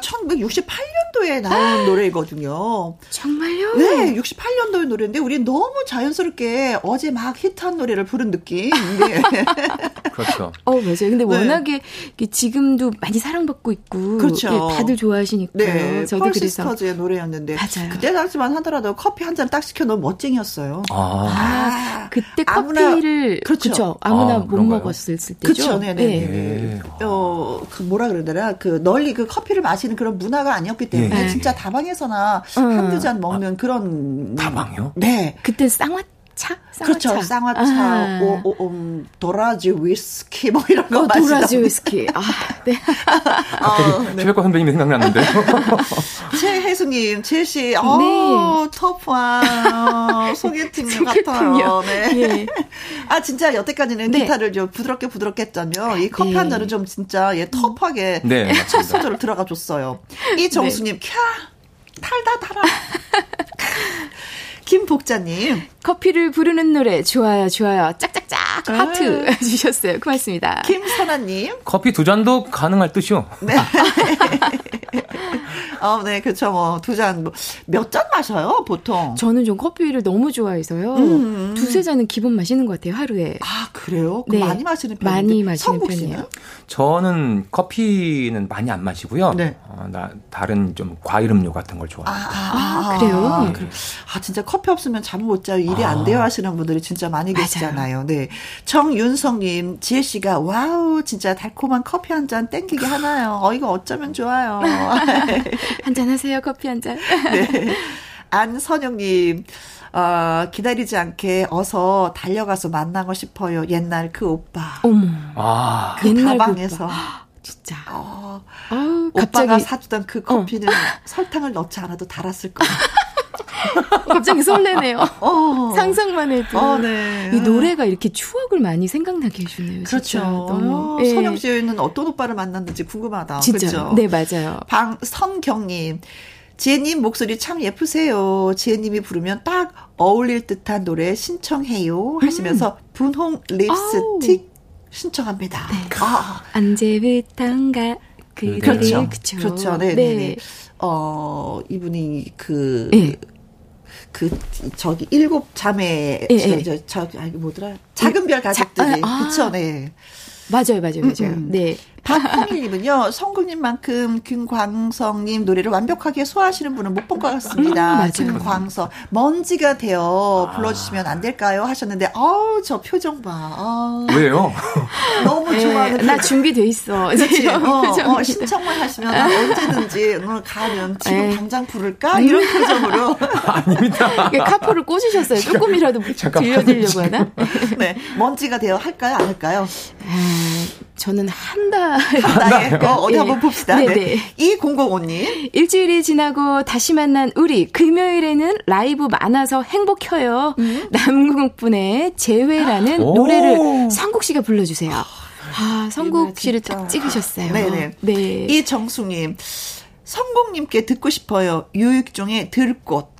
1968년도에 나온 노래거든요. 이 정말 네, 68년도의 노래인데 우리 너무 자연스럽게 어제 막 히트한 노래를 부른 느낌. 네.
그렇죠.
어 맞아요. 근데 네. 워낙에 지금도 많이 사랑받고 있고 그렇죠.
예,
다들 좋아하시니까
네, 저도 그래서 스터즈의 노래였는데 맞아요. 그때 당시만 하더라도 커피 한 잔 딱 시켜 놓은 멋쟁이였어요.
아, 아 그때 커피를 아무나, 그렇죠. 그렇죠. 아무나 아, 못 먹었을 때죠. 그렇죠.
네네. 네. 네, 네. 예. 예. 어, 그 뭐라 그러더라. 그 널리 그 커피를 마시는 그런 문화가 아니었기 때문에 예, 진짜 다방에서나 어. 한두 잔 아, 먹는 아, 그런
다방요?
네.
그때 쌍화 차?
쌍화차? 그렇죠. 쌍화차, 아. 오, 오, 음, 도라지 위스키 뭐 이런 거 어, 마시다
도라지 위스키. 아,
네. 갑자기 어, 네. 선배님이 생각났는데.
최혜수님, 최씨, 어, 네. 터프한 소개팅 같아요. 네. 예. 아, 진짜 여태까지는 네. 기타를 좀 부드럽게 부드럽게 했잖며이 커피 네. 한 잔은 좀 진짜 예, 터프하게 첫 소절을 들어가 줬어요. 이정수님, 네. 캬! 탈다 달아. 김복자님,
커피를 부르는 노래 좋아요 좋아요 짝짝짝 아. 하트 아. 주셨어요 고맙습니다
김선아님
커피 두 잔도 가능할 듯이요
네 어, 네, 그렇죠. 뭐 두잔 몇잔 뭐, 마셔요 보통?
저는 좀 커피를 너무 좋아해서요. 음, 음, 음. 두세 잔은 기본 마시는 것 같아요 하루에.
아 그래요? 네. 많이 마시는 편이에요? 많이 마시는 편이에요.
저는 커피는 많이 안 마시고요. 네. 어, 나 다른 좀 과일 음료 같은 걸 좋아합니다. 아, 아, 아,
아, 아. 그래요?
네. 아 진짜 커피 없으면 잠 못 자요. 일이 아. 안 돼요 하시는 분들이 진짜 많이 계시잖아요. 맞아요. 네. 정윤성님, 지혜 씨가 와우, 진짜 달콤한 커피 한 잔 땡기게 하나요. 어, 이거 어쩌면 좋아요.
한 잔 하세요, 커피 한 잔. 네.
안선영님, 어, 기다리지 않게 어서 달려가서 만나고 싶어요. 옛날 그 오빠.
어머.
아. 그 옛날 가방에서. 그 진짜. 어, 아유, 오빠가 갑자기. 사주던 그 커피는 어. 설탕을 넣지 않아도 달았을 거예요
갑자기 설레네요. 어. 상상만 해도 어, 네. 이 노래가 이렇게 추억을 많이 생각나게 해주네요.
그렇죠. 너무 어, 예. 선영 씨는 어떤 오빠를 만났는지 궁금하다.
진짜. 그렇죠? 네 맞아요.
방선경님. 지혜님 목소리 참 예쁘세요. 지혜님이 부르면 딱 어울릴 듯한 노래 신청해요. 하시면서 음. 분홍 립스틱 아우. 신청합니다. 네.
아. 언제부턴가 그 그렇죠.
그렇죠. 그렇죠. 네 네, 네, 네. 네. 어, 이분이 그, 네. 그, 저기, 일곱 자매, 네. 저, 저, 저, 뭐더라. 작은 별 가족들이. 아, 아, 그쵸, 네.
맞아요, 맞아요, 맞아요. 음, 음. 네.
박홍일님은요, 성국님만큼 김광성님 노래를 완벽하게 소화하시는 분은 못 본 것 같습니다. 아, 네, 김광석 먼지가 되어 아. 불러주시면 안 될까요? 하셨는데, 아우 저 표정 봐. 아
왜요?
너무 네, 좋아하는.
나 준비돼 있어.
그렇지. 어, 어, 신청만 하시면 언제든지 오늘 가면 지금 에이. 네. 당장 부를까 이런 표정으로.
아닙니다.
카포를 꽂으셨어요. 조금이라도 들려드리려고 하나? 네,
먼지가 되어 할까요? 안 할까요?
아, 저는 한다.
아, 나의 거 어디 예. 한번 봅시다. 네네. 네. 네. 이 공공오님
일주일이 지나고 다시 만난 우리 금요일에는 라이브 많아서 행복해요. 음? 남궁분의 재회라는 노래를 성국 씨가 불러주세요. 아, 아 성국 씨를 딱 찍으셨어요. 네네.
네. 네. 이정숙님, 성국님께 듣고 싶어요. 유익 종의 들꽃.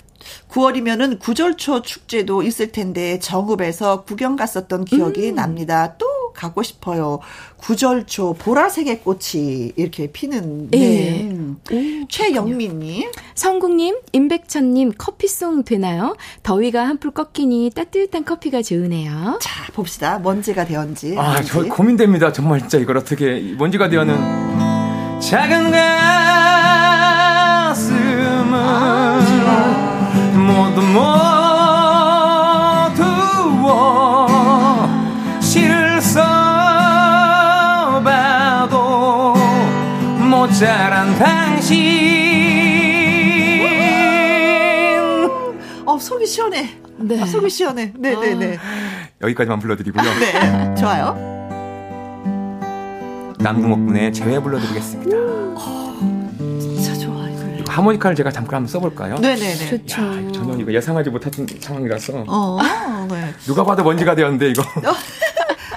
9월이면은 구절초 축제도 있을 텐데 정읍에서 구경 갔었던 기억이 음. 납니다. 또 가고 싶어요. 구절초 보라색의 꽃이 이렇게 피는. 예. 네. 네. 최영민님,
성국님, 임백천님 커피송 되나요? 더위가 한풀 꺾이니 따뜻한 커피가 좋으네요.
자 봅시다. 먼지가 되었는지.
아, 저 고민됩니다. 정말 진짜 이걸 어떻게 먼지가 되었는 음. 작은 가슴은 아, 모두 모두 사랑 당신.
어, 속이 시원해. 네. 아, 속이 시원해. 네네네. 네, 네. 아,
여기까지만 불러드리고요. 아,
네. 음. 좋아요.
남궁옥 분의 재회 불러드리겠습니다.
진짜 좋아, 이거.
하모니카를 제가 잠깐 한번 써볼까요?
네네네. 네,
좋죠. 야, 전혀 이거 예상하지 못한 상황이라서. 어, 네. 누가 봐도 먼지가 되었는데, 이거.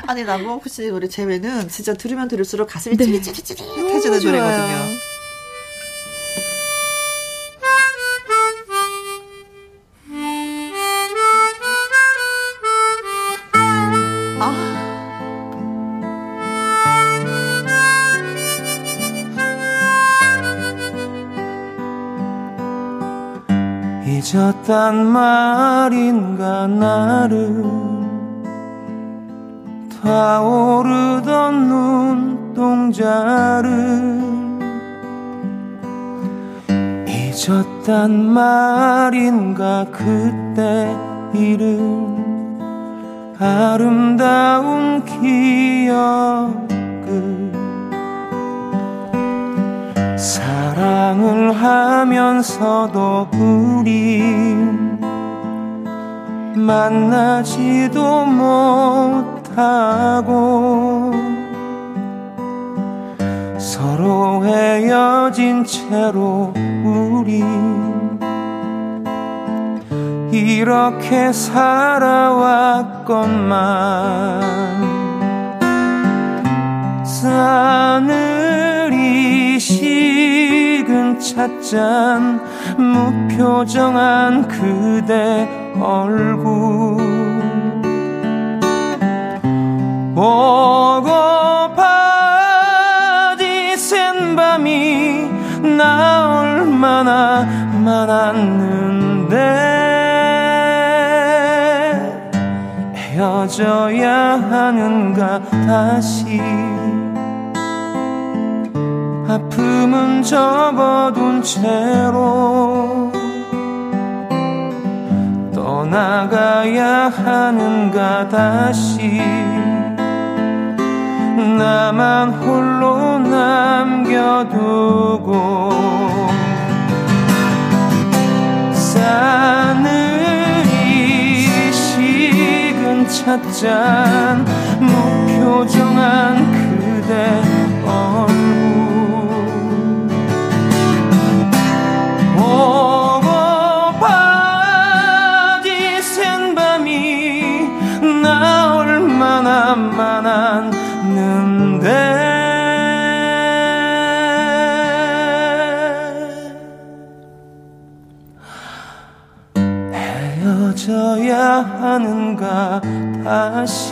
아니 남궁옥 씨 노래 제외는 진짜 들으면 들을수록 가슴이 네. 찌릿찌릿찌릿해지는 어, 노래거든요. 아.
잊었단 말인가 나를 타오르던 눈동자를 잊었단 말인가 그때 이른 아름다운 기억을 사랑을 하면서도 우리 만나지도 못 못하고 서로 헤어진 채로 우리 이렇게 살아왔건만 싸늘이 식은 찻잔 무표정한 그대 얼굴 보고파 지센 밤이 나 얼마나 많았는데 헤어져야 하는가 다시 아픔은 접어둔 채로 떠나가야 하는가 다시 나만 홀로 남겨두고 사늘이 식은 찻잔 무표정한 그대 얼굴 오고디 생밤이 나 얼마나 만한 내 네. 헤어져야 하는가 다시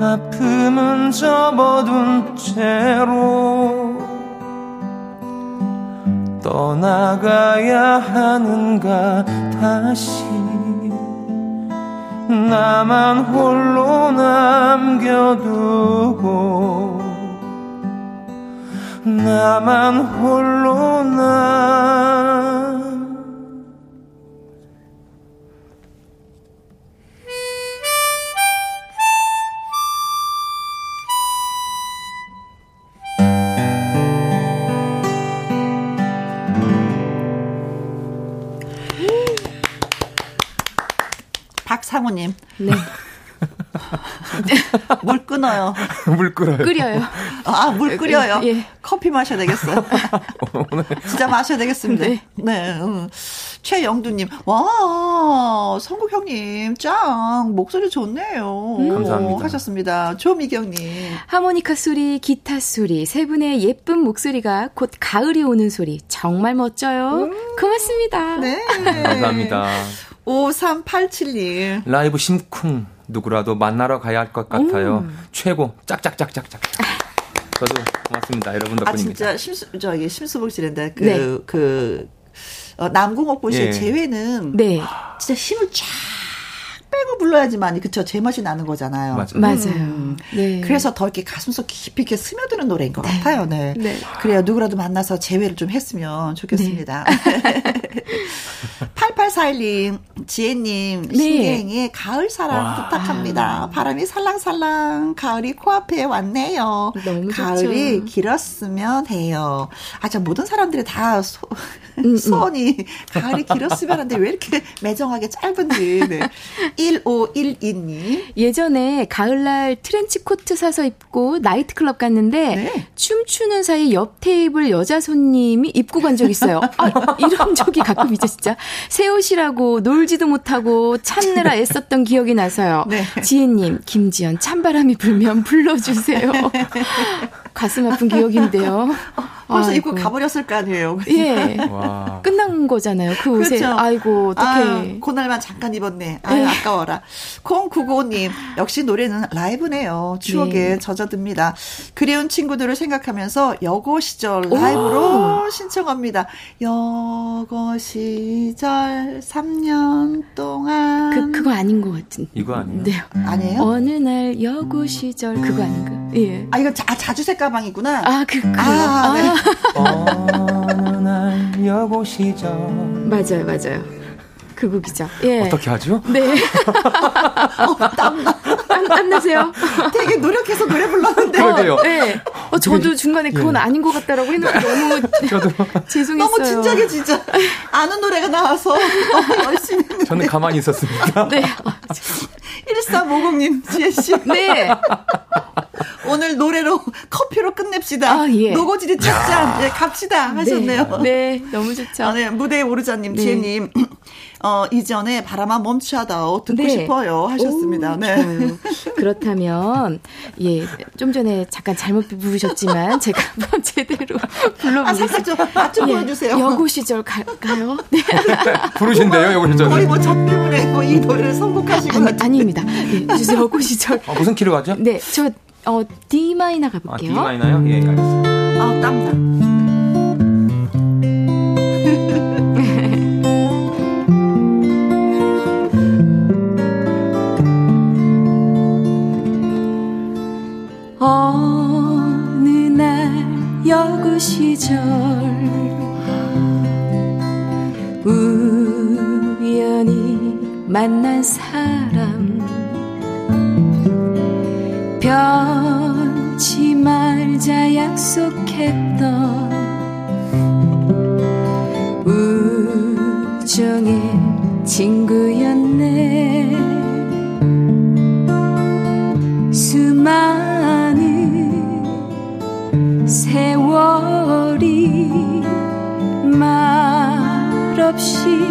아픔은 접어둔 채로 떠나가야 하는가 다시 나만 홀로 남겨두고 나만 홀로 남겨두고
상우님. 네. 물 끊어요.
물 끓어요.
끓여요.
어, 아, 물 끓여요. 예. 커피 마셔야 되겠어요. 진짜 마셔야 되겠습니다. 네. 네. 음. 최영두님, 와, 성국 형님, 짱, 목소리 좋네요. 음. 감사합니다. 하셨습니다. 조미경님.
하모니카 소리, 기타 소리, 세 분의 예쁜 목소리가 곧 가을이 오는 소리, 정말 멋져요. 음. 고맙습니다.
네.
감사합니다.
5387님.
라이브 심쿵. 누구라도 만나러 가야 할 것 같아요. 음. 최고. 짝짝짝짝짝.
저도 고맙습니다. 여러분 덕분입니다. 아,
진짜 심수, 저기 심수복 씨랜다. 그, 네. 그, 어, 남궁옥 본씨의 예. 제외는. 네. 진짜 힘을 쫙 빼고 불러야지만이 그쵸 제맛이 나는 거잖아요. 맞아요.
음. 맞아요. 음.
네. 그래서 더 이렇게 가슴속 깊이 이렇게 스며드는 노래인 것 네. 같아요. 네. 네. 그래야 누구라도 만나서 재회를 좀 했으면 좋겠습니다. 네. 8841님, 지혜님, 네. 신경의 가을 사랑 와. 부탁합니다. 바람이 살랑살랑, 가을이 코앞에 왔네요. 가을이 좋죠. 길었으면 해요. 아, 참, 모든 사람들이 다 소, 음, 음. 소원이 음. 가을이 길었으면 하는데 왜 이렇게 매정하게 짧은지. 그, 네. 1512님.
예전에 가을날 트렌치 코트 사서 입고 나이트클럽 갔는데 네. 춤추는 사이 옆 테이블 여자 손님이 입고 간 적 있어요. 아, 이런 적이 가끔 있죠, 진짜. 새 옷이라고 놀지도 못하고 찾느라 애썼던 기억이 나서요. 네. 지혜님, 김지연, 찬바람이 불면 불러주세요. 가슴 아픈 기억인데요.
벌써 입고 가버렸을
거
아니에요.
예. 와. 끝난 거잖아요. 그 옷에. 그렇죠. 아이고, 어떡해. 아,
그날만 잠깐 입었네. 아유, 예. 아까워라. 0995님, 역시 노래는 라이브네요. 추억에 네. 젖어듭니다. 그리운 친구들을 생각하면서 여고 시절 라이브로 오. 신청합니다. 여고 시절 3년 동안.
그, 그거 아닌 것 같은데.
이거 아니에요? 네.
음. 아니에요?
어느 날 여고 음. 시절, 그거 아닌가? 음. 예.
아, 이거 자, 자주색 가방이구나.
아, 그, 그. 아, 아, 네. 아.
아.
맞아요, 맞아요. 그 곡이죠. 예.
어떻게 하죠?
네. 어, 땀나. 땀, 땀나세요?
되게 노력해서 노래 불렀는데.
어, 그러요
네. 어, 저도 중간에 그건 예. 아닌 것 같다라고 했는데 너무 저도 죄송했어요. 너무
진작에 진짜 아는 노래가 나와서 너무 열심히
했는데. 저는 가만히 있었습니다. 네.
1450님,
지혜씨. 네. 오늘 노래로 커피로 끝냅시다. 아, 예. 노고지리 첫잔 예, 갑시다 하셨네요.
네. 네, 너무 좋죠.
아, 네. 무대에 오르자님, 네. 지혜님. 어, 이전에 바람아 멈추다오 하 듣고 네. 싶어요 하셨습니다. 오, 네. 좋아요.
그렇다면 예, 좀 전에 잠깐 잘못 부르셨지만 제가 한번 제대로 불러 아, 살짝 좀
맞춤 예, 보여주세요.
여고 시절 갈까요? 네.
부르신대요 여고 시절.
거의
뭐저
때문에 뭐이 노래를 선곡하신 거 아, 아니,
아닙니다. 예, 여고 시절.
아, 무슨 키로 가죠?
네, 저 어, D 마이너 가볼게요. 아, D
마이너요? 예, 알겠습니다. 아,
땀나.
시절 우연히 만난 사람 변치 말자 약속했던 우정의 친구의 心。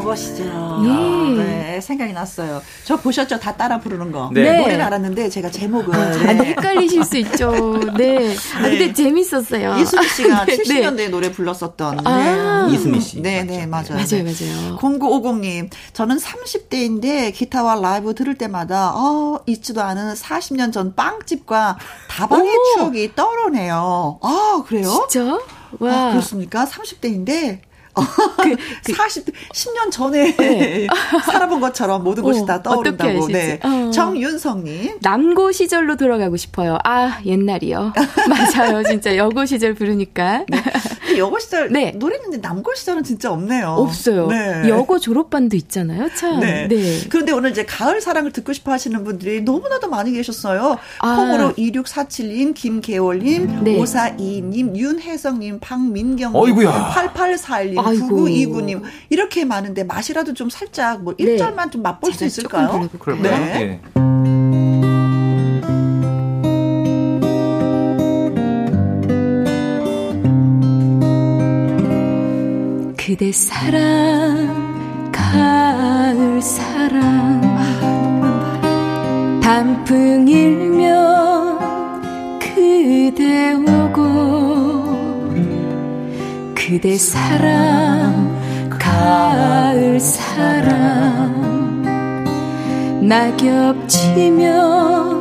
저것이죠 예. 네, 생각이 났어요. 저 보셨죠? 다 따라 부르는 거. 네. 노래는 알았는데 제가 제목을 아, 네.
헷갈리실 수 있죠. 네. 아, 네. 근데 재밌었어요.
이수미 씨가 네. 70년대 노래 불렀었던
아. 네. 이수미 씨.
네, 네, 맞아요.
맞아요, 네. 맞아요.
0950님, 저는 30대인데 기타와 라이브 들을 때마다 어, 잊지도 않은 40년 전 빵집과 다방의 오. 추억이 떠오르네요. 아, 그래요?
진짜? 아,
와. 아, 그렇습니까? 30대인데 어. 그, 그 40, 10년 전에 네. 살아본 것처럼 모든 어, 것이 어, 다 떠오른다고. 네. 어. 정윤성님.
남고 시절로 돌아가고 싶어요. 아, 옛날이요. 맞아요. 진짜 여고 시절 부르니까.
네. 여고 시절 네. 노래는 남고 시절은 진짜 없네요.
없어요. 네. 여고 졸업반도 있잖아요. 참. 네.
네. 그런데 오늘 이제 가을 사랑을 듣고 싶어 하시는 분들이 너무나도 많이 계셨어요. 아. 콩으로 2647님, 김계월님, 네. 5422님, 윤혜성님, 박민경님, 8841님. 9929님 이렇게 많은데 맛이라도 좀 살짝 뭐 1절만 네. 좀 맛볼 수 있을까요? 그럴까요? 네. 네.
그대 사랑 가을 사랑 아, 단풍 일면 그대 오고 그대 사랑 가을 사랑 낙엽 치면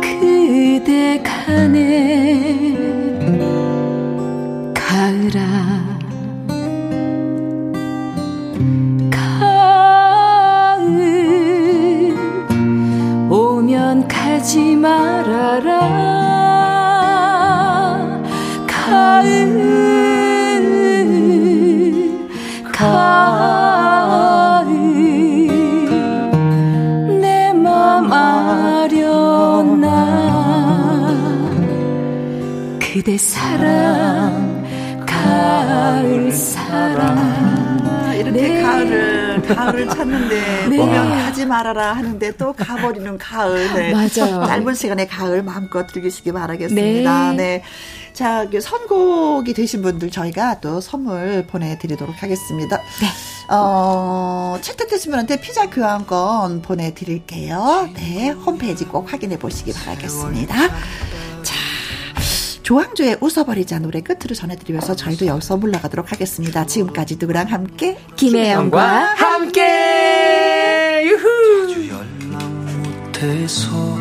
그대 가네 가을아 가지 말아라 가을 그대 사랑 가을 사랑
이렇게 네. 가을을 가을을 찾는데 네. 보면 하지 말아라 하는데 또 가버리는 가을 네. 맞아요 짧은 시간에 가을 마음껏 즐기시기 바라겠습니다 네. 네. 자, 그 선곡이 되신 분들 저희가 또 선물 보내드리도록 하겠습니다. 네. 어, 채택되신 분한테 피자 교환권 보내드릴게요. 네. 홈페이지 꼭 확인해 보시기 바라겠습니다. 조항조의 웃어버리자 노래 끝으로 전해드리면서 저희도 여기서 물러가도록 하겠습니다. 지금까지 누구랑 함께
김혜영과 함께 유후 주 연락 못해서